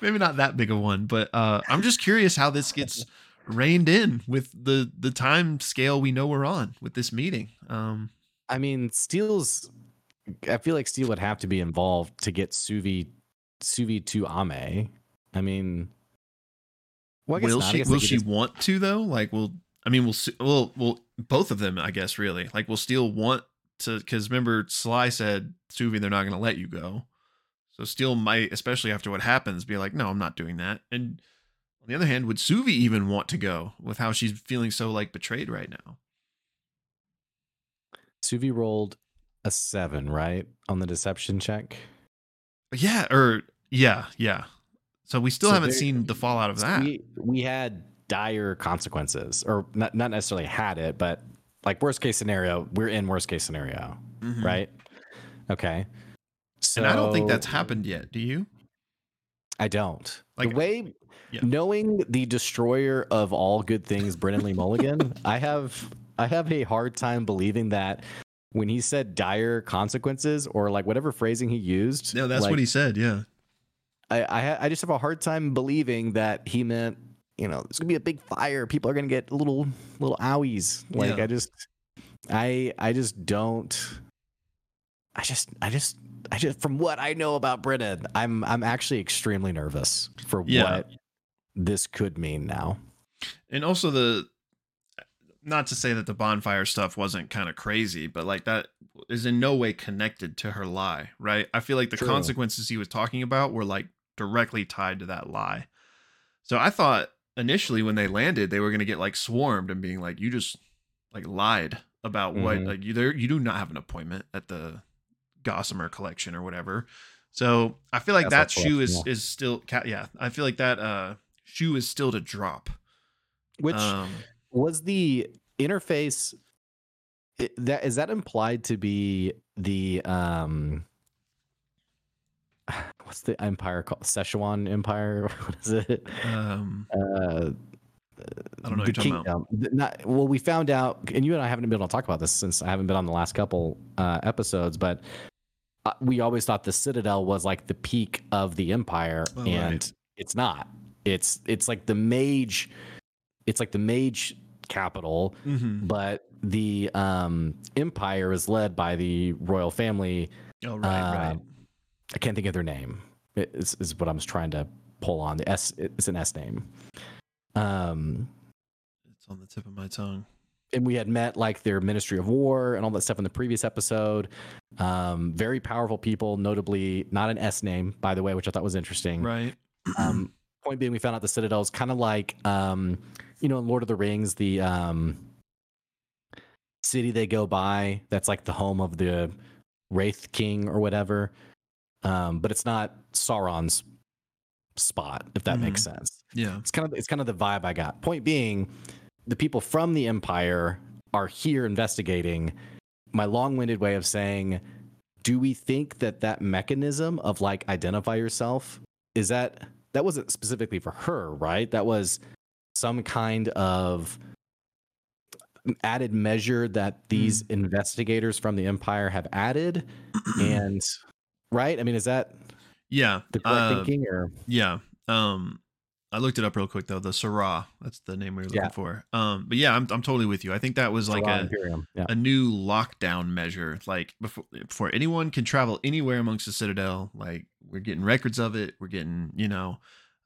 Speaker 1: maybe not that big of one but uh i'm just curious how this gets reined in with the the time scale we know we're on with this meeting um
Speaker 2: I mean, Steel's. I feel like Steel would have to be involved to get Suvi, Suvi to Ame. I mean, well, I
Speaker 1: will
Speaker 2: not.
Speaker 1: She will she
Speaker 2: just-
Speaker 1: want to though like will i mean we'll see well well both of them i guess really like will Steel want to because remember sly said suvi they're not going to let you go so Steel might especially after what happens be like no i'm not doing that and on the other hand would suvi even want to go with how she's feeling so like betrayed right now
Speaker 2: Suvi rolled a seven, right, on the deception check.
Speaker 1: Yeah, or yeah, yeah. So we still
Speaker 2: So
Speaker 1: haven't
Speaker 2: there-
Speaker 1: seen the fallout of that.
Speaker 2: We we had dire consequences, or not not necessarily had it, but like worst case scenario, we're in worst case scenario,
Speaker 1: Mhm.
Speaker 2: right? Okay. So
Speaker 1: And I don't think that's happened yet. Do you?
Speaker 2: I don't.
Speaker 1: Like-
Speaker 2: the way
Speaker 1: Yeah.
Speaker 2: knowing the destroyer of all good things, Brennan Lee Mulligan, I have I have a hard time believing that when he said dire consequences or like whatever phrasing he used.
Speaker 1: No, that's
Speaker 2: like,
Speaker 1: what he said. Yeah.
Speaker 2: I, I I just have a hard time believing that he meant you know it's gonna be a big fire. People are gonna get little little owies. Like
Speaker 1: Yeah.
Speaker 2: I just I I just don't. I just I just I just from what I know about Brennan, I'm I'm actually extremely nervous for
Speaker 1: Yeah.
Speaker 2: what this could mean now.
Speaker 1: And also the not to say that the bonfire stuff wasn't kind of crazy, but like that is in no way connected to her lie, right? I feel like the
Speaker 2: True.
Speaker 1: consequences he was talking about were like directly tied to that lie. So I thought initially when they landed, they were going to get like swarmed and being like, you just like lied about what
Speaker 2: Mhm.
Speaker 1: like you there you do not have an appointment at the Gossamer collection or whatever. So I feel like that
Speaker 2: That's our
Speaker 1: shoe is is still yeah. I feel like that uh shoe is still to drop.
Speaker 2: Which
Speaker 1: um,
Speaker 2: was the interface that is that implied to be the um what's the empire called? Szechuan Empire? What is it?
Speaker 1: Um
Speaker 2: uh
Speaker 1: I don't know
Speaker 2: the kingdom. not well we found out and you and I haven't been able to talk about this since I haven't been on the last couple uh episodes but uh, we always thought the citadel was like the peak of the empire
Speaker 1: Oh,
Speaker 2: and
Speaker 1: right.
Speaker 2: it's not. It's it's like the mage it's like the mage capital
Speaker 1: Mhm.
Speaker 2: but the um empire is led by the royal family
Speaker 1: Oh right, right.
Speaker 2: um, i can't think of their name It- is, is what i was trying to pull on the s it's an s name um
Speaker 1: It's on the tip of my tongue.
Speaker 2: and we had met like their ministry of war and all that stuff in the previous episode um very powerful people notably not an s name by the way which i thought was interesting
Speaker 1: Right.
Speaker 2: um, point being, we found out the Citadel is kind of like, um, you know, in Lord of the Rings, the um, city they go by. That's like the home of the Wraith King or whatever. Um, but it's not Sauron's spot, if that makes sense.
Speaker 1: Yeah.
Speaker 2: It's kind of it's kind of the vibe I got. Point being, the people from the Empire are here investigating. My long-winded way of saying, do we think that that mechanism of like identify yourself is that that wasn't specifically for her, right? That was some kind of added measure that these investigators from the Empire have added, and right? I mean, is that
Speaker 1: yeah,
Speaker 2: the correct
Speaker 1: uh,
Speaker 2: thinking or
Speaker 1: yeah. Um, I looked it up real quick though. The Syrah, that's the name we were looking
Speaker 2: Yeah.
Speaker 1: for. Um, but yeah, I'm I'm totally with you. I think that was like a
Speaker 2: Yeah.
Speaker 1: a new lockdown measure. Like before, before anyone can travel anywhere amongst the Citadel. Like we're getting records of it. We're getting, you know,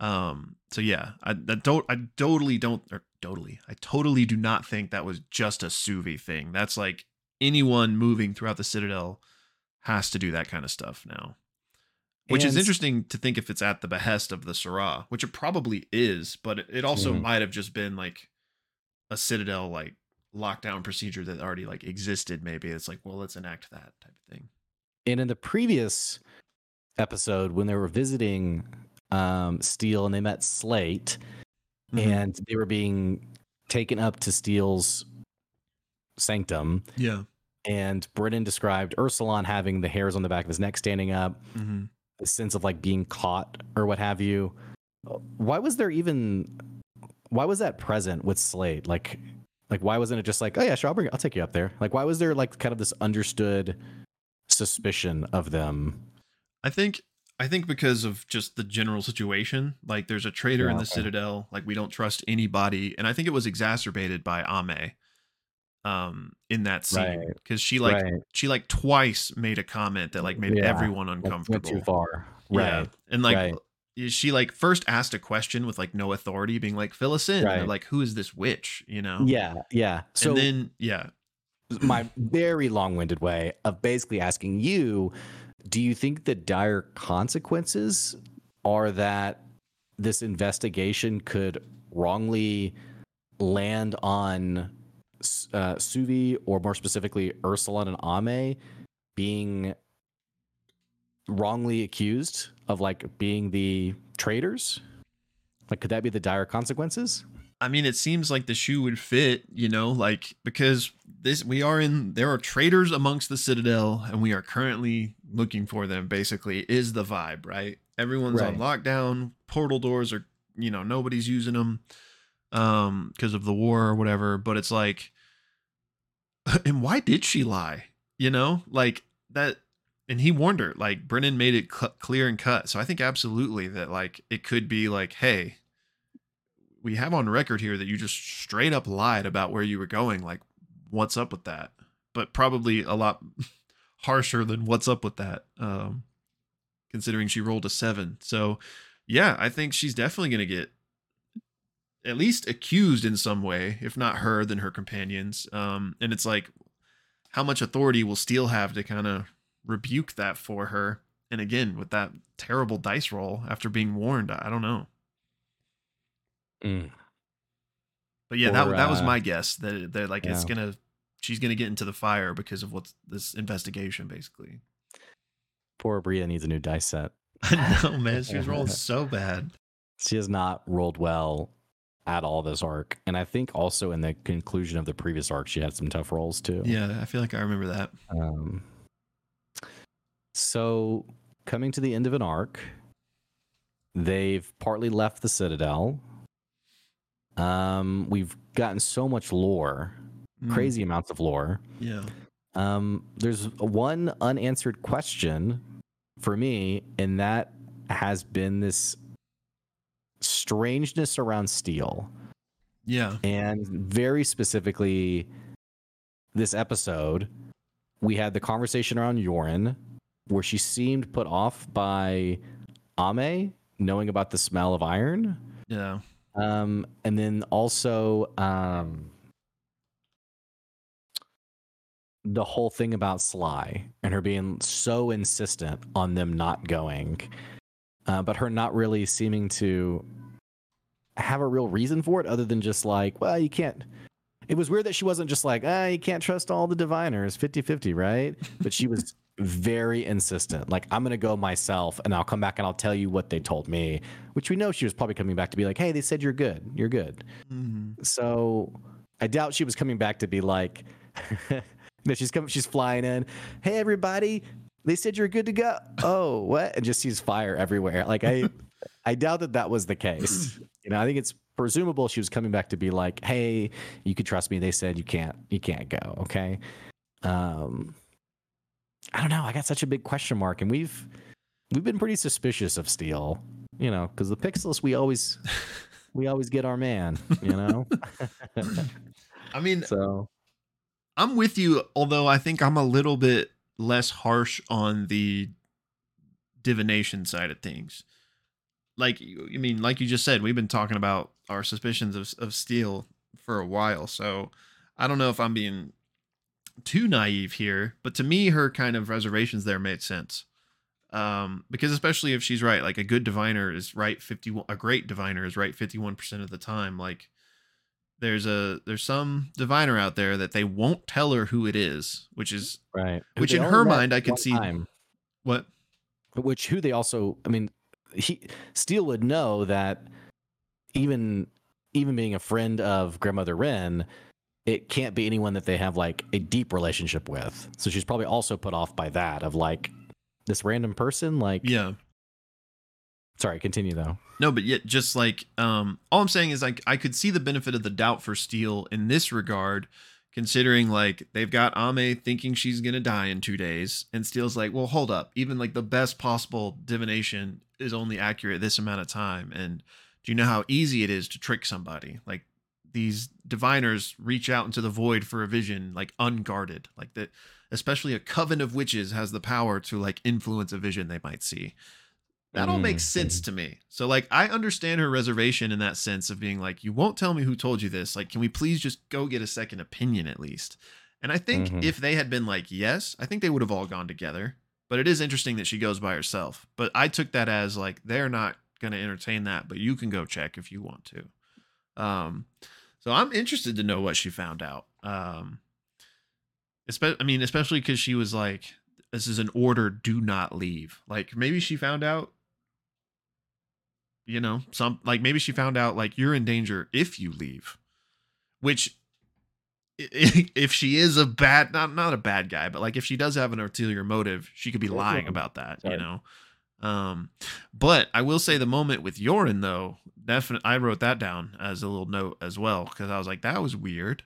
Speaker 1: um. So yeah, I, I don't. I totally don't. Or totally. I totally do not think that was just a Suvi thing. That's like anyone moving throughout the Citadel has to do that kind of stuff now. Which is interesting to think if it's at the behest of the Syrah, which it probably is, but it- also
Speaker 2: Mhm.
Speaker 1: might have just been like a Citadel like lockdown procedure that already like existed. Maybe it's like, well, let's enact that type of thing.
Speaker 2: And in the previous episode, when they were visiting um, Steel and they met Slate,
Speaker 1: Mhm.
Speaker 2: and they were being taken up to Steel's sanctum,
Speaker 1: yeah,
Speaker 2: and Brennan described Ursulon having the hairs on the back of his neck standing up,
Speaker 1: hmm
Speaker 2: the sense of like being caught or what have you. Why was there even? Why was that present with Slate? Like, like why wasn't it just like, oh yeah, sure, I'll bring, I'll take you up there. Like, why was there like kind of this understood suspicion of them?
Speaker 1: I think I think because of just the general situation, like there's a traitor in the
Speaker 2: okay.
Speaker 1: Citadel, like we don't trust anybody, and I think it was exacerbated by Ame, um, in that scene
Speaker 2: Right.
Speaker 1: because she like
Speaker 2: right.
Speaker 1: she like twice made a comment that like made
Speaker 2: Yeah,
Speaker 1: everyone uncomfortable.
Speaker 2: went too far.
Speaker 1: Yeah. And like
Speaker 2: right.
Speaker 1: she like first asked a question with like no authority, being like, fill us in. And like, who is this witch? You know?
Speaker 2: Yeah. Yeah. So
Speaker 1: and then yeah.
Speaker 2: my very long-winded way of basically asking you do you think the dire consequences are that this investigation could wrongly land on uh, Suvi or more specifically Ursulon and Ame being wrongly accused of like being the traitors? Like could that be the dire consequences
Speaker 1: I mean, it seems like the shoe would fit, you know, like because this we are in there are traitors amongst the Citadel, and we are currently looking for them. Basically, is the vibe right? Everyone's on lockdown. Portal doors are, you know, nobody's using them, um, because of the war or whatever. But it's like, and why did she lie? You know, like that. And he warned her. Like Brennan made it cl- clear and cut. So I think absolutely that like it could be like, hey, we have on record here that you just straight up lied about where you were going. Like, what's up with that? But probably a lot harsher than what's up with that, um, considering she rolled a seven. So, yeah, I think she's definitely going to get at least accused in some way, if not her, then her companions. Um, and it's like, how much authority will Steele have to kind of rebuke that for her? And again, with that terrible dice roll after being warned, I don't know. But yeah, that
Speaker 2: Or,
Speaker 1: that was
Speaker 2: uh,
Speaker 1: my guess that they're like it's gonna she's gonna get into the fire because of what's this investigation basically.
Speaker 2: poor bria needs a new dice set
Speaker 1: I know, man. She was rolling so bad.
Speaker 2: she has not rolled well at all this arc and i think also in the conclusion of the previous arc she had some tough rolls too
Speaker 1: Yeah, I feel like I remember that.
Speaker 2: um so coming to the end of an arc they've partly left the citadel um we've gotten so much lore
Speaker 1: Mm,
Speaker 2: crazy amounts of lore
Speaker 1: Yeah.
Speaker 2: Um, there's one unanswered question for me, and that has been this strangeness around steel,
Speaker 1: Yeah.
Speaker 2: and very specifically, this episode, we had the conversation around Yorin, where she seemed put off by Ame knowing about the smell of iron.
Speaker 1: Yeah.
Speaker 2: Um, and then also um, the whole thing about Sly and her being so insistent on them not going, uh, but her not really seeming to have a real reason for it other than just like, well, you can't. It was weird that she wasn't just like, ah, you can't trust all the diviners 50 50, right? But she was very insistent. Like, I'm going to go myself and I'll come back and I'll tell you what they told me, which we know she was probably coming back to be like, hey, they said you're good. You're good.
Speaker 1: Mhm.
Speaker 2: So I doubt she was coming back to be like, no, she's coming, she's flying in. Hey, everybody, they said you're good to go. Oh, what? And just sees fire everywhere. Like I, I doubt that that was the case. You know, I think it's presumable she was coming back to be like, "Hey, you could trust me." They said you can't, you can't go. Okay. Um, I don't know. I got such a big question mark, and we've we've been pretty suspicious of Steele, you know, because the Pixels we always we always get our man, you know.
Speaker 1: I mean,
Speaker 2: so
Speaker 1: I'm with you, although I think I'm a little bit less harsh on the divination side of things. Like, I mean, like you just said, we've been talking about our suspicions of, of Steele for a while. So I don't know if I'm being too naive here, but to me, her kind of reservations there made sense. Um, because especially if she's right, like a good diviner is right 51, a great diviner is right 51% of the time. Like, there's a there's some diviner out there that they won't tell her who it is, which is
Speaker 2: right.
Speaker 1: Which in her mind I could see-
Speaker 2: time.
Speaker 1: what
Speaker 2: which who they also i mean he steele would know that even even being a friend of grandmother wren it can't be anyone that they have like a deep relationship with so she's probably also put off by that of like this random person like
Speaker 1: yeah.
Speaker 2: sorry continue though
Speaker 1: No, but yet just like um all I'm saying is like I could see the benefit of the doubt for Steele in this regard, considering like they've got Ame thinking she's gonna die in two days, and Steele's like, well, hold up, even like the best possible divination is only accurate this amount of time. And do you know how easy it is to trick somebody? Like these diviners reach out into the void for a vision, like unguarded. Like that especially a coven of witches has the power to like influence a vision they might see that all makes
Speaker 2: Mm,
Speaker 1: sense to me. So like I understand her reservation in that sense of being like, you won't tell me who told you this. Like, can we please just go get a second opinion at least? And I think
Speaker 2: Mhm.
Speaker 1: if they had been like, yes, I think they would have all gone together. But it is interesting that she goes by herself. But I took that as like they're not gonna entertain that, but you can go check if you want to. Um so I'm interested to know what she found out. Um I mean, especially because she was like, this is an order, do not leave. Like maybe she found out you know some like maybe she found out like you're in danger if you leave which if she is a bad not not a bad guy but like if she does have an ulterior motive she could be lying about that
Speaker 2: Sorry.
Speaker 1: you know um but i will say the moment with yorin though definitely i wrote that down as a little note as well because i was like that was weird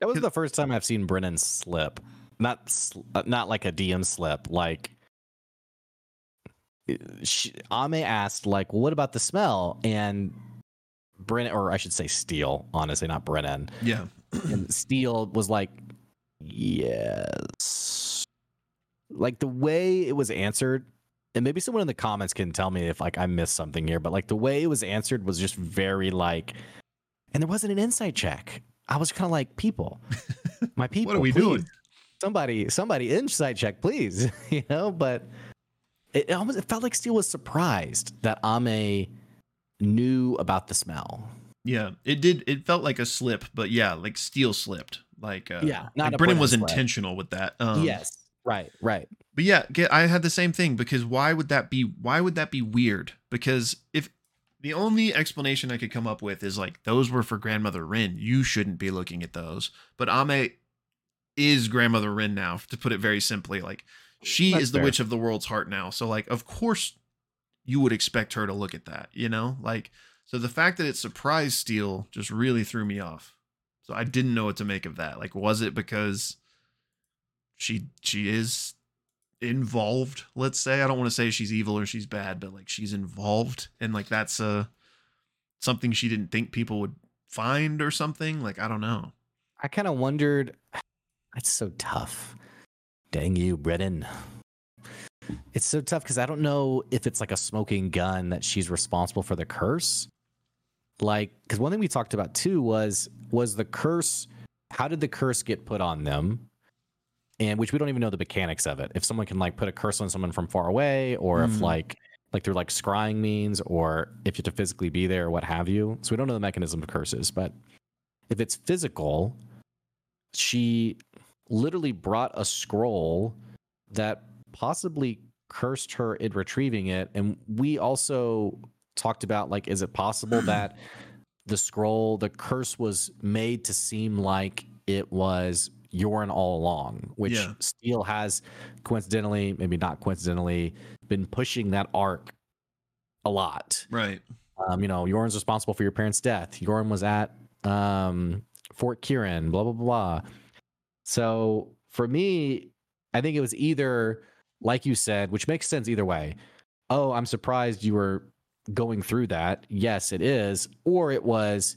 Speaker 2: that was the first time i've seen brennan slip not sl- uh, not like a dm slip like uh, she, Ame asked, like, well, what about the smell? And Brennan, or I should say Steele, honestly, not Brennan.
Speaker 1: yeah
Speaker 2: And Steele was like, yes. Like the way it was answered, and maybe someone in the comments can tell me if like I missed something here, but like the way it was answered was just very like, and there wasn't an insight check. I was kind of like, people, my people,
Speaker 1: what are we
Speaker 2: please,
Speaker 1: doing
Speaker 2: Somebody, somebody, insight check, please. you know, but it, it almost it felt like Steele was surprised that Ame knew about the smell.
Speaker 1: yeah it did it felt like a slip but yeah like steel slipped like uh
Speaker 2: Yeah, not
Speaker 1: like brennan
Speaker 2: Brennan
Speaker 1: was
Speaker 2: slip.
Speaker 1: intentional with that um
Speaker 2: yes, right, right.
Speaker 1: But yeah, get, I had the same thing because why would that be? Why would that be weird? Because if the only explanation I could come up with is like those were for grandmother Rin, you shouldn't be looking at those. But Ame is grandmother Rin now, to put it very simply. Like she
Speaker 2: That's
Speaker 1: is the
Speaker 2: fair.
Speaker 1: witch of the world's heart now. So like, of course, you would expect her to look at that. You know, like so the fact that it surprised Steele just really threw me off. So I didn't know what to make of that. Like, was it because she she is involved let's say i don't want to say she's evil or she's bad but like she's involved and like that's uh something she didn't think people would find or something like i don't know
Speaker 2: I kind of wondered. that's so tough. Dang you, Brennan. It's so tough because I don't know if it's like a smoking gun that she's responsible for the curse. Like, because one thing we talked about too was was the curse. How did the curse get put on them? And which we don't even know the mechanics of it. If someone can like put a curse on someone from far away, or if
Speaker 1: Mm.
Speaker 2: like like through like scrying means, or if you have to physically be there, or what have you. So we don't know the mechanism of curses, but if it's physical, she literally brought a scroll that possibly cursed her in retrieving it and we also talked about like is it possible that the scroll the curse was made to seem like it was Yorin all along which
Speaker 1: Yeah.
Speaker 2: Steele has coincidentally maybe not coincidentally been pushing that arc a lot
Speaker 1: right
Speaker 2: Um, you know, Yorn's responsible for your parents' death. Yorn was at um, Fort Kieran, blah, blah, blah. So for me, I think it was either, like you said, which makes sense either way. Oh, I'm surprised you were going through that. Yes, it is. Or it was,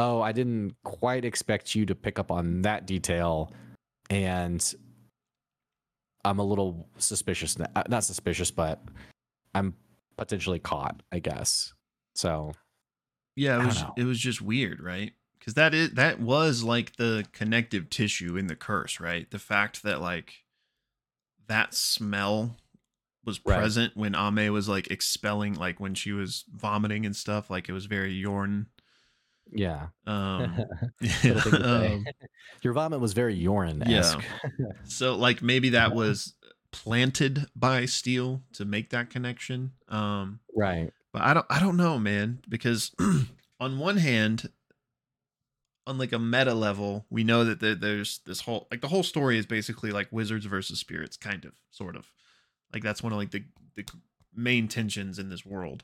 Speaker 2: oh, I didn't quite expect you to pick up on that detail. And I'm a little suspicious. n- uh, Not suspicious, but I'm potentially caught, I guess. So,
Speaker 1: Yeah, it was
Speaker 2: know.
Speaker 1: it was just weird, right? Because that is that was like the connective tissue in the curse, right? The fact that like that smell was
Speaker 2: Right.
Speaker 1: present when Ame was like expelling, like when she was vomiting and stuff. Like it was very Yorn.
Speaker 2: Yeah.
Speaker 1: Um,
Speaker 2: Little thing to say.
Speaker 1: um,
Speaker 2: Your vomit was very Yorin esque.
Speaker 1: so like maybe that was planted by Steel to make that connection. Um,
Speaker 2: right.
Speaker 1: but I don't I don't know, man, because on one hand, on like a meta level, we know that there, there's this whole like the whole story is basically like wizards versus spirits, kind of, sort of. Like that's one of like the the main tensions in this world.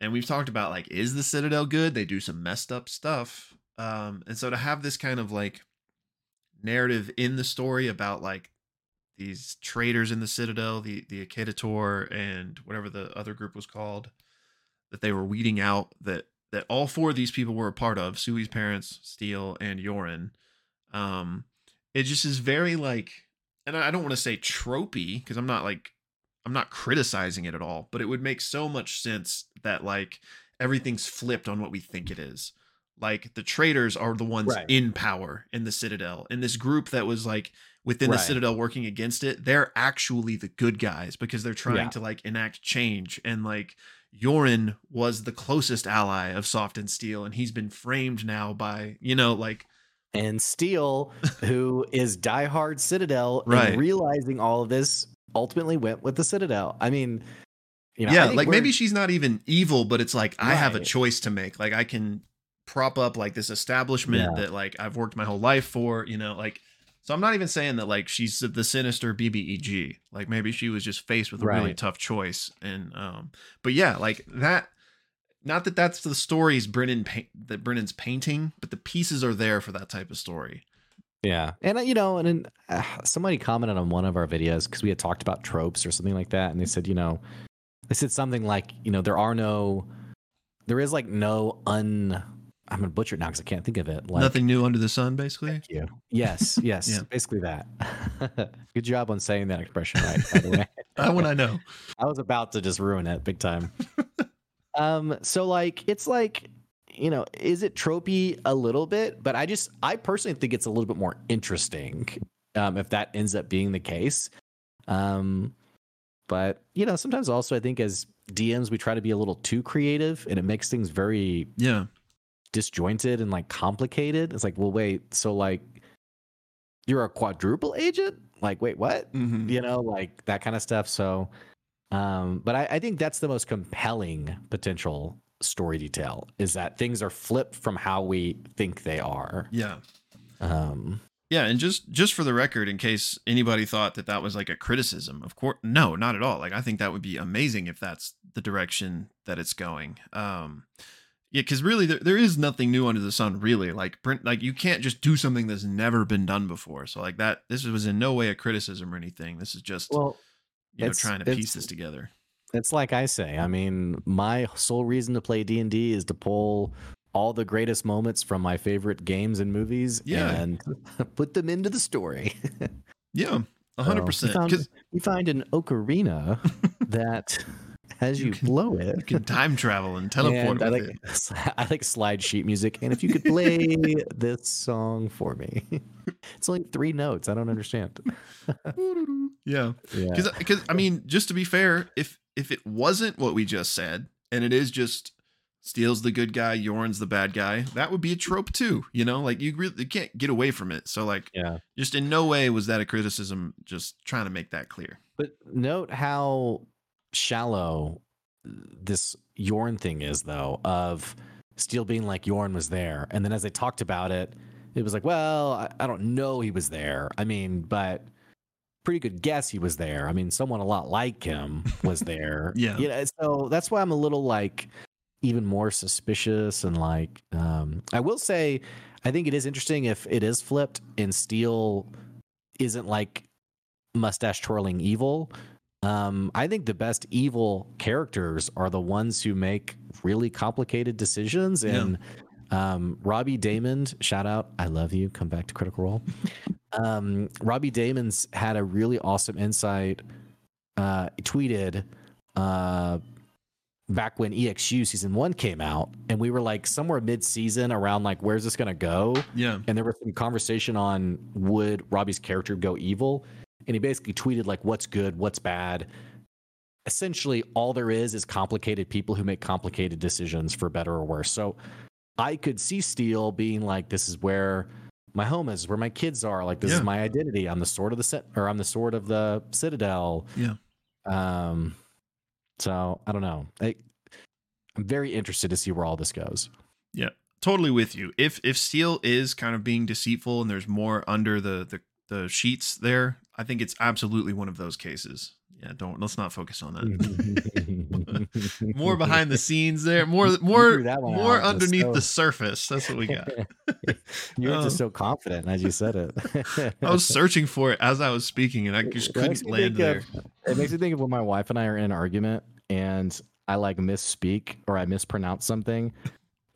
Speaker 1: And we've talked about like is the Citadel good? They do some messed up stuff. Um and so to have this kind of like narrative in the story about like these traitors in the Citadel, the the Akitator and whatever the other group was called, that they were weeding out that that all four of these people were a part of Suvi's parents, Steele, and Yorin. Um, it just is very like, and I I don't want to say tropey because I'm not like, I'm not criticizing it at all, but it would make so much sense that like everything's flipped on what we think it is. Like the traitors are the ones
Speaker 2: Right.
Speaker 1: in power in the Citadel, and this group that was like within the Citadel working against it, they're actually the good guys because they're trying
Speaker 2: Yeah.
Speaker 1: to like enact change and like Yorin was the closest ally of Soft and Steel, and he's been framed now by you know like
Speaker 2: And Steele, who is diehard Citadel,
Speaker 1: Right.
Speaker 2: and realizing all of this, ultimately went with the Citadel. I mean, you know,
Speaker 1: yeah, like maybe she's not even evil, but it's like I have a choice to make. Like I can prop up like this establishment
Speaker 2: Yeah.
Speaker 1: that like I've worked my whole life for, you know, like so I'm not even saying that like she's the sinister BBEG. Like maybe she was just faced with a really tough choice and um but yeah, like that not that that's the stories Brennan pa- that Brennan's painting, but the pieces are there for that type of story.
Speaker 2: Yeah, and uh, you know, and then uh, somebody commented on one of our videos because we had talked about tropes or something like that, and they said, you know, they said something like, you know, there are no, there is like no un. I'm gonna butcher it now because I can't think of it. Like,
Speaker 1: Nothing new under the sun, basically.
Speaker 2: Thank you. Yes, yes,
Speaker 1: Yeah.
Speaker 2: basically that. Good job on saying that expression right. By the way,
Speaker 1: That one I know.
Speaker 2: I was about to just ruin it big time. um, so like it's like you know, is it tropey a little bit? But I just I personally think it's a little bit more interesting um, if that ends up being the case. Um, but you know, sometimes also I think as DMs we try to be a little too creative, and it makes things very
Speaker 1: Yeah.
Speaker 2: disjointed and like complicated. It's like, well, wait, so like you're a quadruple agent? Like, wait, what?
Speaker 1: Mhm.
Speaker 2: you know, like that kind of stuff. So, um, but I, I think that's the most compelling potential story detail is that things are flipped from how we think they are.
Speaker 1: Yeah.
Speaker 2: Um,
Speaker 1: Yeah, and just just for the record, in case anybody thought that that was like a criticism, of course, no, not at all. Like I think that would be amazing if that's the direction that it's going. Um, yeah, because really, there, there is nothing new under the sun. Really, like print, like you can't just do something that's never been done before. So like that, this was in no way a criticism or anything. This is just
Speaker 2: well,
Speaker 1: you know trying to piece this together.
Speaker 2: It's like I say. I mean, my sole reason to play D and D is to pull all the greatest moments from my favorite games and movies
Speaker 1: Yeah.
Speaker 2: and put them into the story.
Speaker 1: Yeah, a hundred percent.
Speaker 2: You
Speaker 1: Because
Speaker 2: you find an ocarina that, as
Speaker 1: You
Speaker 2: you,
Speaker 1: can-
Speaker 2: blow
Speaker 1: you
Speaker 2: it,
Speaker 1: can time travel and teleport
Speaker 2: And I like
Speaker 1: it.
Speaker 2: I like slide sheet music. And if you could play this song for me, it's only three notes. I don't understand.
Speaker 1: yeah.
Speaker 2: Yeah,
Speaker 1: because because I mean, just to be fair, if if it wasn't what we just said, and it is just Steele's the good guy, Yorn's the bad guy, that would be a trope too. You know, like you really you can't get away from it. So like,
Speaker 2: yeah.
Speaker 1: just in no way was that a criticism. Just trying to make that clear.
Speaker 2: But note how shallow this Yorn thing is, though. Of Steele being like Yorn was there, and then as they talked about it, it was like, well, I, I don't know he was there. I mean, but pretty good guess he was there. I mean, someone a lot like him was there.
Speaker 1: Yeah.
Speaker 2: You know, so that's why I'm a little like, even more suspicious and like um I will say I think it is interesting if it is flipped and Steel isn't like mustache twirling evil. Um, I think the best evil characters are the ones who make really complicated decisions.
Speaker 1: Yeah.
Speaker 2: And um, Robbie Daymond, shout out, I love you. Come back to Critical Role. Um, Robbie Daymond's had a really awesome insight. Uh, tweeted uh, back when EXU season one came out, and we were like somewhere mid season around like, where's this gonna go?
Speaker 1: Yeah.
Speaker 2: and there was some conversation on would Robbie's character go evil, and he basically tweeted like what's good, what's bad. Essentially, all there is is complicated people who make complicated decisions for better or worse. So, I could see Steel being like, "This is where my home is, where my kids are. Like this
Speaker 1: Yeah.
Speaker 2: is my identity. I'm the sword of the set, or I'm the sword of the Citadel."
Speaker 1: Yeah.
Speaker 2: Um. So I don't know. I, I'm very interested to see where all this goes.
Speaker 1: Yeah, totally with you. If if Steel is kind of being deceitful and there's more under the the, the sheets there, I think it's absolutely one of those cases. Yeah, don't let's not focus on that. more behind the scenes there, more more
Speaker 2: threw that one
Speaker 1: more underneath
Speaker 2: so-
Speaker 1: the surface. That's what we got.
Speaker 2: You were
Speaker 1: Uh,
Speaker 2: just so confident as you said it.
Speaker 1: I was searching for it as I was speaking, and I just couldn't land there.
Speaker 2: of- it makes me think of when my wife and I are in an argument and I like misspeak or I mispronounce something,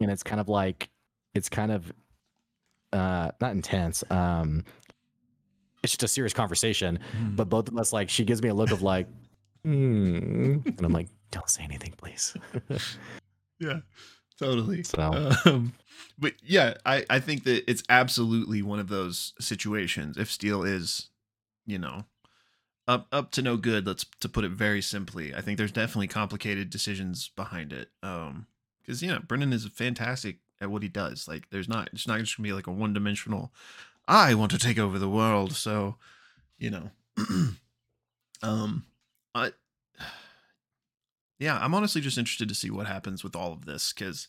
Speaker 2: and it's kind of like it's kind of uh not intense. Um it's just a serious conversation,
Speaker 1: Hmm.
Speaker 2: but both of us like she gives me a look of like, hmm, and I'm like, don't say anything, please.
Speaker 1: yeah, totally.
Speaker 2: So
Speaker 1: Um, but yeah, I, I think that it's absolutely one of those situations. If Steel is, you know, up up to no good, let's to put it very simply. I think there's definitely complicated decisions behind it. Um, because yeah, Brennan is fantastic at what he does. Like, there's not it's not just gonna be like a one dimensional. I want to take over the world, so you know. um, I. Yeah, I'm honestly just interested to see what happens with all of this because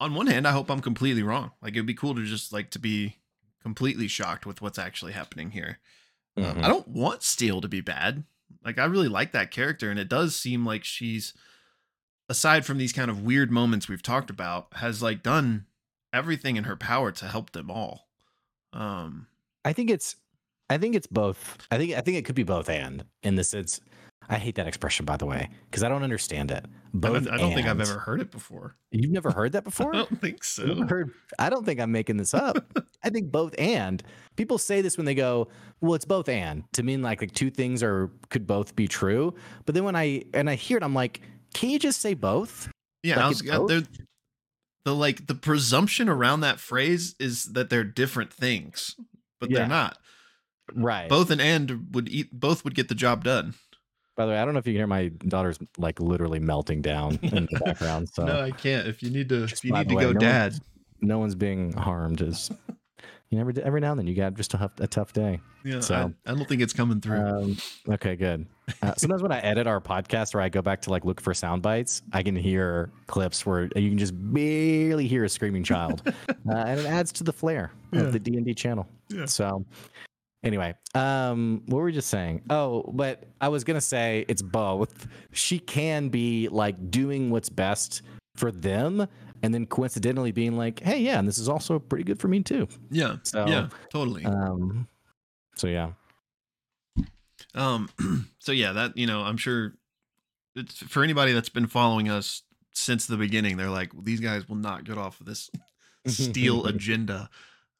Speaker 1: on one hand, I hope I'm completely wrong. Like it'd be cool to just like to be completely shocked with what's actually happening here. Um,
Speaker 2: mhm.
Speaker 1: I don't want Steel to be bad. Like I really like that character, and it does seem like she's, aside from these kind of weird moments we've talked about, has like done everything in her power to help them all. Um,
Speaker 2: I think it's I think it's both. I think I think it could be both and in the sense I hate that expression by the way because I don't understand it.
Speaker 1: I
Speaker 2: Both
Speaker 1: don't, I don't think I've ever heard it before.
Speaker 2: You've never heard that before?
Speaker 1: I don't think
Speaker 2: You've
Speaker 1: so.
Speaker 2: heard I don't think I'm making this up. I think both and. People say this when they go, "Well, it's both and." To mean like like two things are could both be true. But then when I and I hear it I'm like, "Can you just say both?"
Speaker 1: Yeah,
Speaker 2: Like
Speaker 1: I was uh,
Speaker 2: both?
Speaker 1: there. The like the presumption around that phrase is that they're different things, but
Speaker 2: Yeah.
Speaker 1: they're not.
Speaker 2: Right.
Speaker 1: Both and and would eat. Both would get the job done.
Speaker 2: By the way, I don't know if you can hear my daughter's like literally melting down in the background. So
Speaker 1: no, I can't. If you need to, if you need to
Speaker 2: way,
Speaker 1: go,
Speaker 2: no
Speaker 1: dad.
Speaker 2: one's- no one's being harmed. Is you never every now and then you got just a, a tough day.
Speaker 1: Yeah,
Speaker 2: so-
Speaker 1: I, I don't think it's coming through.
Speaker 2: Um, okay, good. Uh, sometimes when I edit our podcast or I go back to like look for sound bites, I can hear clips where you can just barely hear a screaming child, uh, and it adds to the flair
Speaker 1: Yeah.
Speaker 2: of the D and D channel.
Speaker 1: Yeah.
Speaker 2: So, anyway, um, what were we just saying? Oh, but I was gonna say it's both. She can be like doing what's best for them, and then coincidentally being like, "Hey, yeah, and this is also pretty good for me too."
Speaker 1: yeah,
Speaker 2: So,
Speaker 1: yeah, totally.
Speaker 2: um, so yeah.
Speaker 1: Um, so yeah, that you know, I'm sure it's for anybody that's been following us since the beginning. They're like, these guys will not get off of this steel agenda.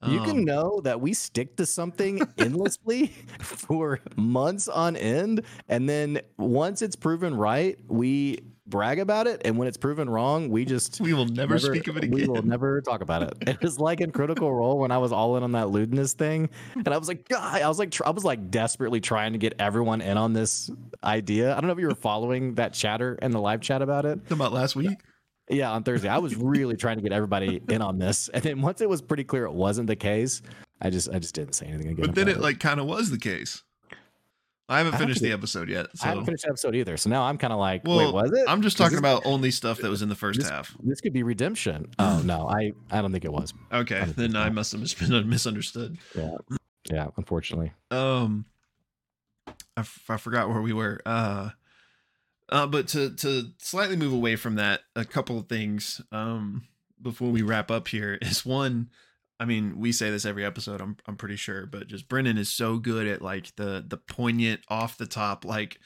Speaker 2: You can
Speaker 1: Um,
Speaker 2: know that we stick to something endlessly for months on end. And then once it's proven right, we brag about it. And when it's proven wrong, we just
Speaker 1: we will never, speak of it
Speaker 2: We will never talk about it. It was like in Critical Role when I was all in on that Ludinus thing. And I was like, God, I was like, tr- I was like desperately trying to get everyone in on this idea. I don't know if you were following that chatter and the live chat about it.
Speaker 1: About last week.
Speaker 2: Yeah, on Thursday. I was really trying to get everybody in on this. And then once it was pretty clear it wasn't the case, I just I just didn't say anything again.
Speaker 1: But then
Speaker 2: about
Speaker 1: it like kind of was the case. I haven't
Speaker 2: I
Speaker 1: finished the episode yet, So.
Speaker 2: I haven't finished the episode either. So now I'm kind of like,
Speaker 1: Well,
Speaker 2: wait, was it?
Speaker 1: I'm just talking
Speaker 2: this-
Speaker 1: about only stuff that was in the first
Speaker 2: this-
Speaker 1: half.
Speaker 2: this could be redemption. Oh no, I I don't think it was.
Speaker 1: Okay,
Speaker 2: don't
Speaker 1: then I must have been misunderstood.
Speaker 2: Yeah. Yeah, unfortunately.
Speaker 1: Um, I, f- I forgot where we were. Uh, Uh, but to to slightly move away from that, a couple of things um, before we wrap up here is one. I mean, we say this every episode. I'm I'm pretty sure, but just Brennan is so good at like the the poignant, off the top, like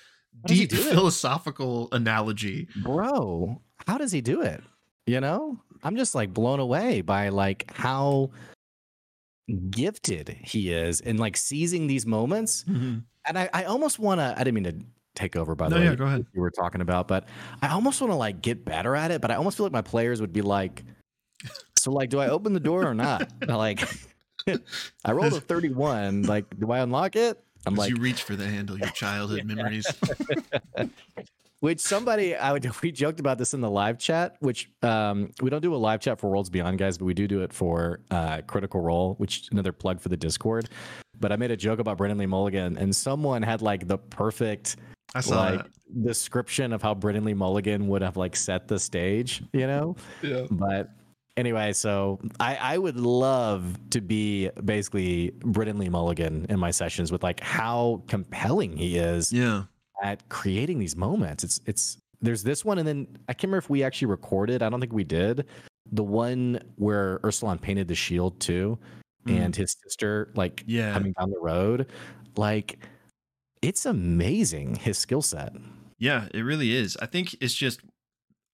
Speaker 2: How does he
Speaker 1: deep
Speaker 2: do it?
Speaker 1: philosophical analogy.
Speaker 2: bro how does he do it you know i'm just like blown away by like how gifted he is in like seizing these moments and i, I almost want to i didn't mean to take over by the
Speaker 1: No,
Speaker 2: way
Speaker 1: yeah, go ahead.
Speaker 2: you were talking about but i almost want to like get better at it but i almost feel like my players would be like so like do i open the door or not like i rolled a 31 like do i unlock it i'm like
Speaker 1: you reach for the handle, your childhood memories.
Speaker 2: Which somebody I would we joked about this in the live chat, which um we don't do a live chat for Worlds Beyond guys, but we do do it for uh Critical Role, which another plug for the Discord. But I made a joke about Brennan Lee Mulligan, and someone had like the perfect
Speaker 1: I saw
Speaker 2: like
Speaker 1: that.
Speaker 2: description of how Brennan Lee Mulligan would have like set the stage, you know?
Speaker 1: Yeah.
Speaker 2: But anyway, so I, I would love to be basically Brennan Lee Mulligan in my sessions with like how compelling he is
Speaker 1: Yeah.
Speaker 2: at creating these moments. It's it's there's this one, and then I can't remember if we actually recorded. I don't think we did. The one where Ursulon painted the shield too, and his sister like
Speaker 1: Mm. Yeah.
Speaker 2: coming down the road, like it's amazing his skill set.
Speaker 1: Yeah, it really is. I think it's just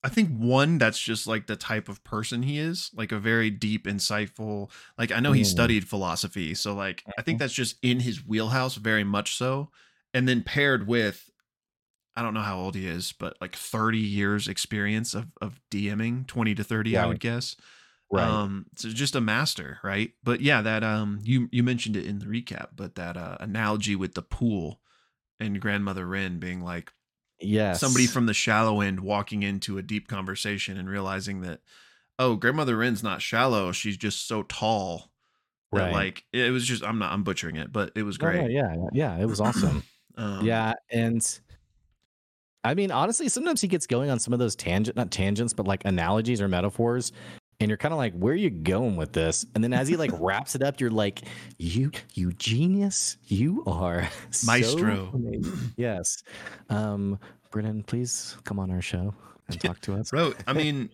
Speaker 1: I think one that's just like the type of person he is, like a very deep, insightful. Like I know he
Speaker 2: Mm.
Speaker 1: studied philosophy, so like I think
Speaker 2: Mhm.
Speaker 1: that's just in his wheelhouse very much so. And then paired with I don't know how old he is, but like 30 years experience of of DMing, 20 to 30, I would guess. Um so just a master, right? But yeah, that um you you mentioned it in the recap, but that uh analogy with the pool and grandmother Wren being like
Speaker 2: yes,
Speaker 1: somebody from the shallow end walking into a deep conversation and realizing that oh grandmother Wren's not shallow she's just so tall that
Speaker 2: right.
Speaker 1: like it was just i'm not i'm butchering it but it was great
Speaker 2: yeah, yeah, yeah, it was awesome.
Speaker 1: um,
Speaker 2: yeah, and I mean, honestly, sometimes he gets going on some of those tangent, not tangents, but like analogies or metaphors, and you're kind of like, "Where are you going with this?" And then as he like wraps it up, you're like, "You, you genius, you are so
Speaker 1: Maestro.
Speaker 2: amazing." yes, um, Brennan, please come on our show and talk to us.
Speaker 1: bro i mean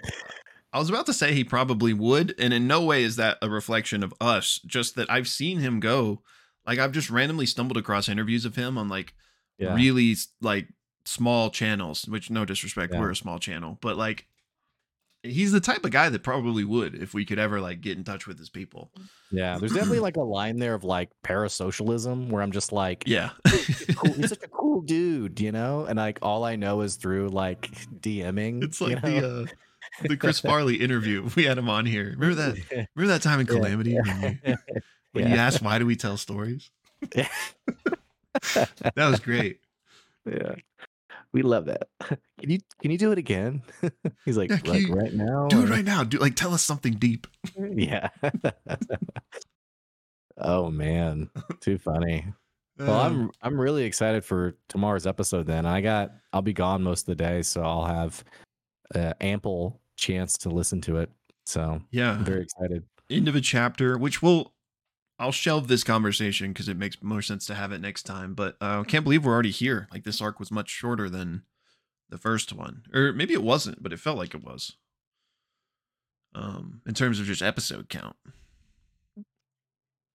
Speaker 1: i was about to say he probably would and in no way is that a reflection of us just that i've seen him go like i've just randomly stumbled across interviews of him on like
Speaker 2: Yeah,
Speaker 1: really like small channels which no disrespect
Speaker 2: Yeah.
Speaker 1: we're a small channel but like he's the type of guy that probably would if we could ever like get in touch with his people
Speaker 2: yeah. There's definitely like a line there of like parasocialism where I'm just like,
Speaker 1: yeah
Speaker 2: cool. He's such a cool dude, you know? And like all I know is through like DMing.
Speaker 1: it's
Speaker 2: you
Speaker 1: like
Speaker 2: know?
Speaker 1: the uh the chris farley interview we had him on here remember that remember that time in
Speaker 2: Yeah.
Speaker 1: calamity when, you, when you asked why do we tell stories
Speaker 2: Yeah.
Speaker 1: that was great
Speaker 2: yeah. We love that. Can you can you do it again? He's like,
Speaker 1: Yeah,
Speaker 2: like
Speaker 1: you
Speaker 2: right now.
Speaker 1: do it right now do like tell us something deep
Speaker 2: Yeah. oh man. Too funny. Well,
Speaker 1: Uh,
Speaker 2: I'm I'm really excited for tomorrow's episode then. I got I'll be gone most of the day, so I'll have uh, ample chance to listen to it. So
Speaker 1: yeah
Speaker 2: I'm very excited.
Speaker 1: end of a chapter, which will I'll shelve this conversation because it makes more sense to have it next time. But uh, I can't believe we're already here. Like this arc was much shorter than the first one, or maybe it wasn't, but it felt like it was. Um, in terms of just episode count,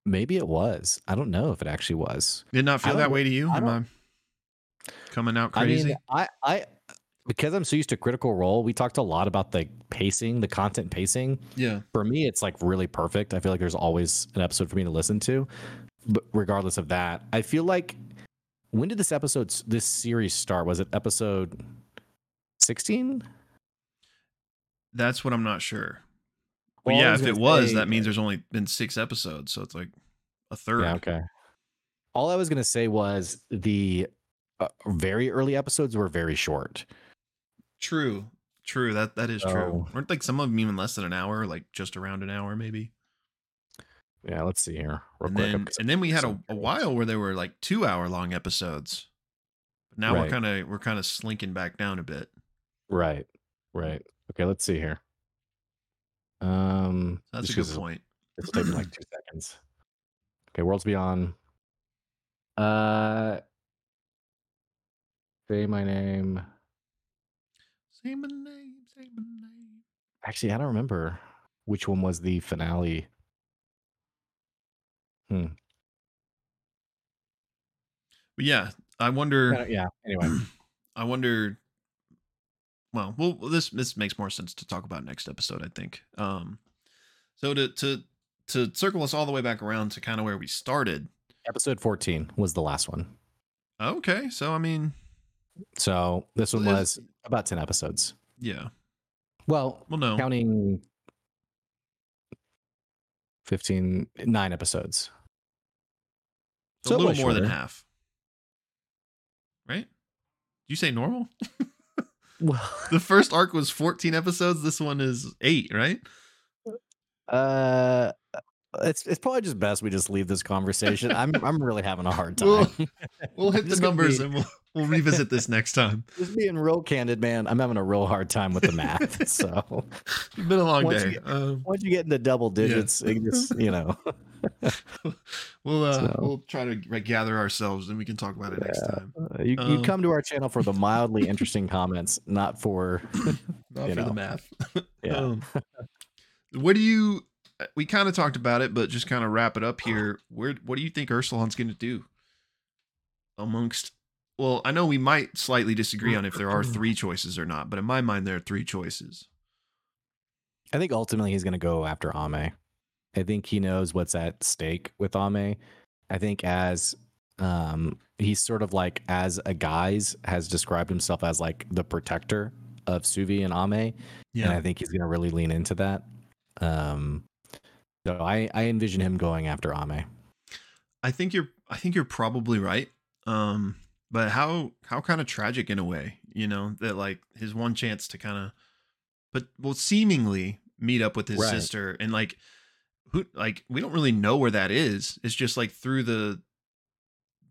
Speaker 2: Maybe it was. I don't know if it actually was.
Speaker 1: did not feel that way to you.
Speaker 2: I
Speaker 1: Am I coming out crazy?
Speaker 2: I mean, I, I, because I'm so used to Critical Role, we talked a lot about the pacing, the content pacing.
Speaker 1: yeah,
Speaker 2: For me, it's like really perfect. I feel like there's always an episode for me to listen to. But regardless of that, I feel like when did this episode, this series start? Was it episode 16?
Speaker 1: that's what I'm not sure. But
Speaker 2: Well,
Speaker 1: yeah, if it was,
Speaker 2: say-
Speaker 1: that means there's only been six episodes, so it's like a third.
Speaker 2: Yeah, okay. All I was gonna say was the uh, very early episodes were very short.
Speaker 1: True, true. That that is true.
Speaker 2: So-
Speaker 1: Weren't like some of them even less than an hour, like just around an hour, maybe.
Speaker 2: Yeah, let's see here real
Speaker 1: and
Speaker 2: quick.
Speaker 1: then and then we had a, a while where there were like two hour long episodes. But now we're kind of we're kind of slinking back down a bit.
Speaker 2: Right, right. Okay, let's see here. Um,
Speaker 1: That's a good point.
Speaker 2: Take me like two seconds. Okay, Worlds Beyond. Uh, say my name.
Speaker 1: Say my name, say my name.
Speaker 2: Actually, I don't remember which one was the finale. Hmm.
Speaker 1: But yeah, I wonder.
Speaker 2: Uh, yeah. Anyway,
Speaker 1: I wonder. Well, well, this this makes more sense to talk about next episode, I think. Um, so to to to circle us all the way back around to kind of where we started.
Speaker 2: episode 14 was the last one.
Speaker 1: Okay, so I mean,
Speaker 2: So this one was about 10 episodes.
Speaker 1: yeah.
Speaker 2: Well,
Speaker 1: Well, no,
Speaker 2: counting 15, nine episodes.
Speaker 1: so a little more than half. Right? You say normal?
Speaker 2: Well,
Speaker 1: the first arc was 14 episodes. This one is eight, right?
Speaker 2: uh, it's it's probably just best we just leave this conversation. I'm I'm really having a hard time.
Speaker 1: Well, We'll hit the numbers
Speaker 2: be-
Speaker 1: and we'll we'll revisit this next time.
Speaker 2: just being real candid, man. I'm having a real hard time with the math. so
Speaker 1: It's been a long
Speaker 2: Once
Speaker 1: day.
Speaker 2: you
Speaker 1: Um,
Speaker 2: once you get into double digits, it just you know.
Speaker 1: we'll uh,
Speaker 2: So-
Speaker 1: we'll try to gather ourselves and we can talk about it next time.
Speaker 2: Uh, you,
Speaker 1: Um,
Speaker 2: you come to our channel for the mildly interesting comments, not for
Speaker 1: Not for the math.
Speaker 2: yeah.
Speaker 1: Um, what do you? We kind of talked about it, but just kind of wrap it up here. Where what do you think Ursulon's going to do? Amongst, well, I know we might slightly disagree on if there are three choices or not, but in my mind there are three choices.
Speaker 2: I think ultimately he's going to go after Ame. I think he knows what's at stake with Ame. I think as um he's sort of like as a guise has described himself as like the protector of Suvi and Ame, and I think he's going to really lean into that. Um so I I envision him going after Ame.
Speaker 1: I think you're I think you're probably right. Um but how how kind of tragic in a way, you know, that like his one chance to kind of but well seemingly meet up with his
Speaker 2: Right.
Speaker 1: sister and like who like we don't really know where that is. It's just like through the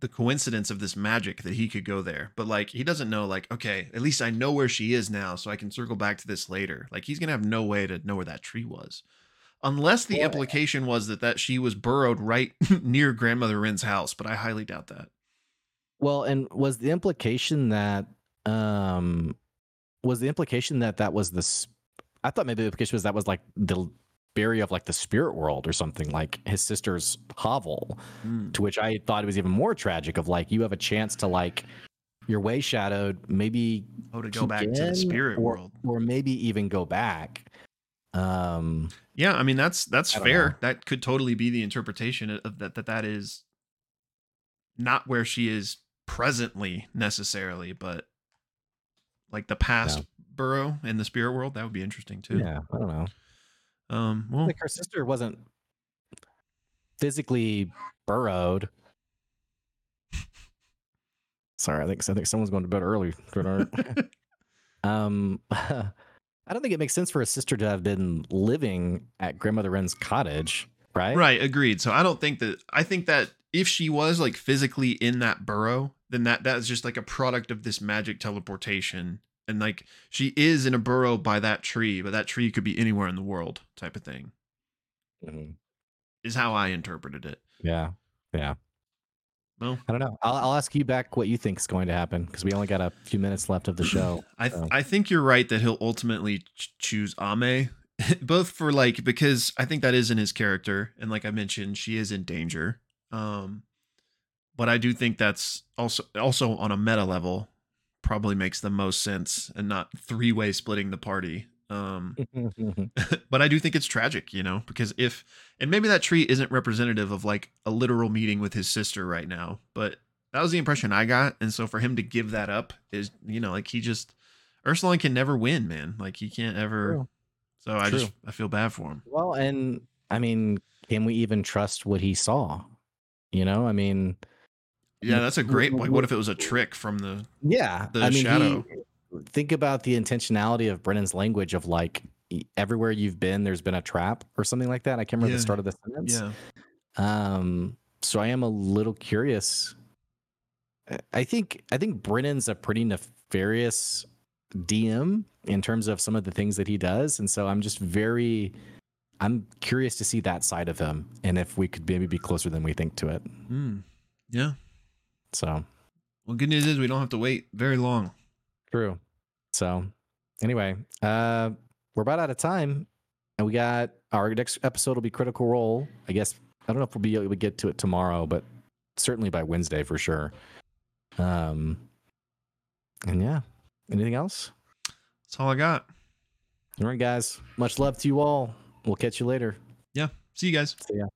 Speaker 1: the coincidence of this magic that he could go there. But like he doesn't know like okay, at least I know where she is now so I can circle back to this later. Like he's going to have no way to know where that tree was. Unless the
Speaker 2: Well,
Speaker 1: implication was that that she was burrowed right near grandmother Wren's house, but I highly doubt that.
Speaker 2: Well, and was the implication that um was the implication that that was the I thought maybe the implication was that was like the barrier of like the spirit world or something like his sister's hovel
Speaker 1: Hmm.
Speaker 2: to which I thought it was even more tragic of like you have a chance to like you're way shadowed maybe
Speaker 1: Oh, to go back to the spirit
Speaker 2: or,
Speaker 1: world.
Speaker 2: or maybe even go back um
Speaker 1: Yeah, I mean that's that's
Speaker 2: I
Speaker 1: fair.
Speaker 2: know.
Speaker 1: That could totally be the interpretation of that that that is not where she is presently necessarily, but like the past burrow in the spirit world. That would be interesting too.
Speaker 2: yeah I don't know
Speaker 1: Um. Well,
Speaker 2: like her sister wasn't physically burrowed. Sorry, I think I think someone's going to bed early. Um, I don't think it makes sense for a sister to have been living at grandmother Wren's cottage, right?
Speaker 1: right. Agreed. So I don't think that. I think that if she was like physically in that burrow, then that that is just like a product of this magic teleportation. And like she is in a burrow by that tree, but that tree could be anywhere in the world, type of thing.
Speaker 2: Mhm.
Speaker 1: Is how I interpreted it.
Speaker 2: Yeah, yeah.
Speaker 1: Well,
Speaker 2: I don't know. I'll, I'll ask you back what you think is going to happen because we only got a few minutes left of the show.
Speaker 1: I th-
Speaker 2: So-
Speaker 1: I think you're right that he'll ultimately ch- choose Ame, both for like because I think that is in his character, and like I mentioned, she is in danger. Um, but I do think that's also also on a meta level probably makes the most sense and not three way splitting the party. Um, but I do think it's tragic, you know, because if and maybe that tree isn't representative of like a literal meeting with his sister right now, but that was the impression I got, and so for him to give that up is, you know, like he just Ursulon can never win, man. Like he can't ever.
Speaker 2: True.
Speaker 1: So I just I feel bad for him.
Speaker 2: well, and I mean, can we even trust what he saw? You know, I mean,
Speaker 1: Yeah, that's a great. Like, what if it was a trick from the?
Speaker 2: Yeah,
Speaker 1: the
Speaker 2: I mean,
Speaker 1: shadow.
Speaker 2: He, think about the intentionality of Brennan's language of like everywhere you've been, there's been a trap or something like that. I can't remember
Speaker 1: Yeah,
Speaker 2: the start of the sentence.
Speaker 1: Yeah,
Speaker 2: Um, so I am a little curious. I- think I think Brennan's a pretty nefarious DM in terms of some of the things that he does, and so I'm just very. I'm curious to see that side of him, and if we could maybe be closer than we think to it.
Speaker 1: Hmm. yeah.
Speaker 2: So
Speaker 1: Well, good news is we don't have to wait very long.
Speaker 2: True. So anyway, uh, we're about out of time, and we got our next episode will be Critical Role. I guess I don't know if we'll be able to get to it tomorrow, but certainly by Wednesday for sure. Um, and yeah, anything else?
Speaker 1: That's all I got.
Speaker 2: All right, guys. Much love to you all. We'll catch you later.
Speaker 1: Yeah. See you guys.
Speaker 2: See ya.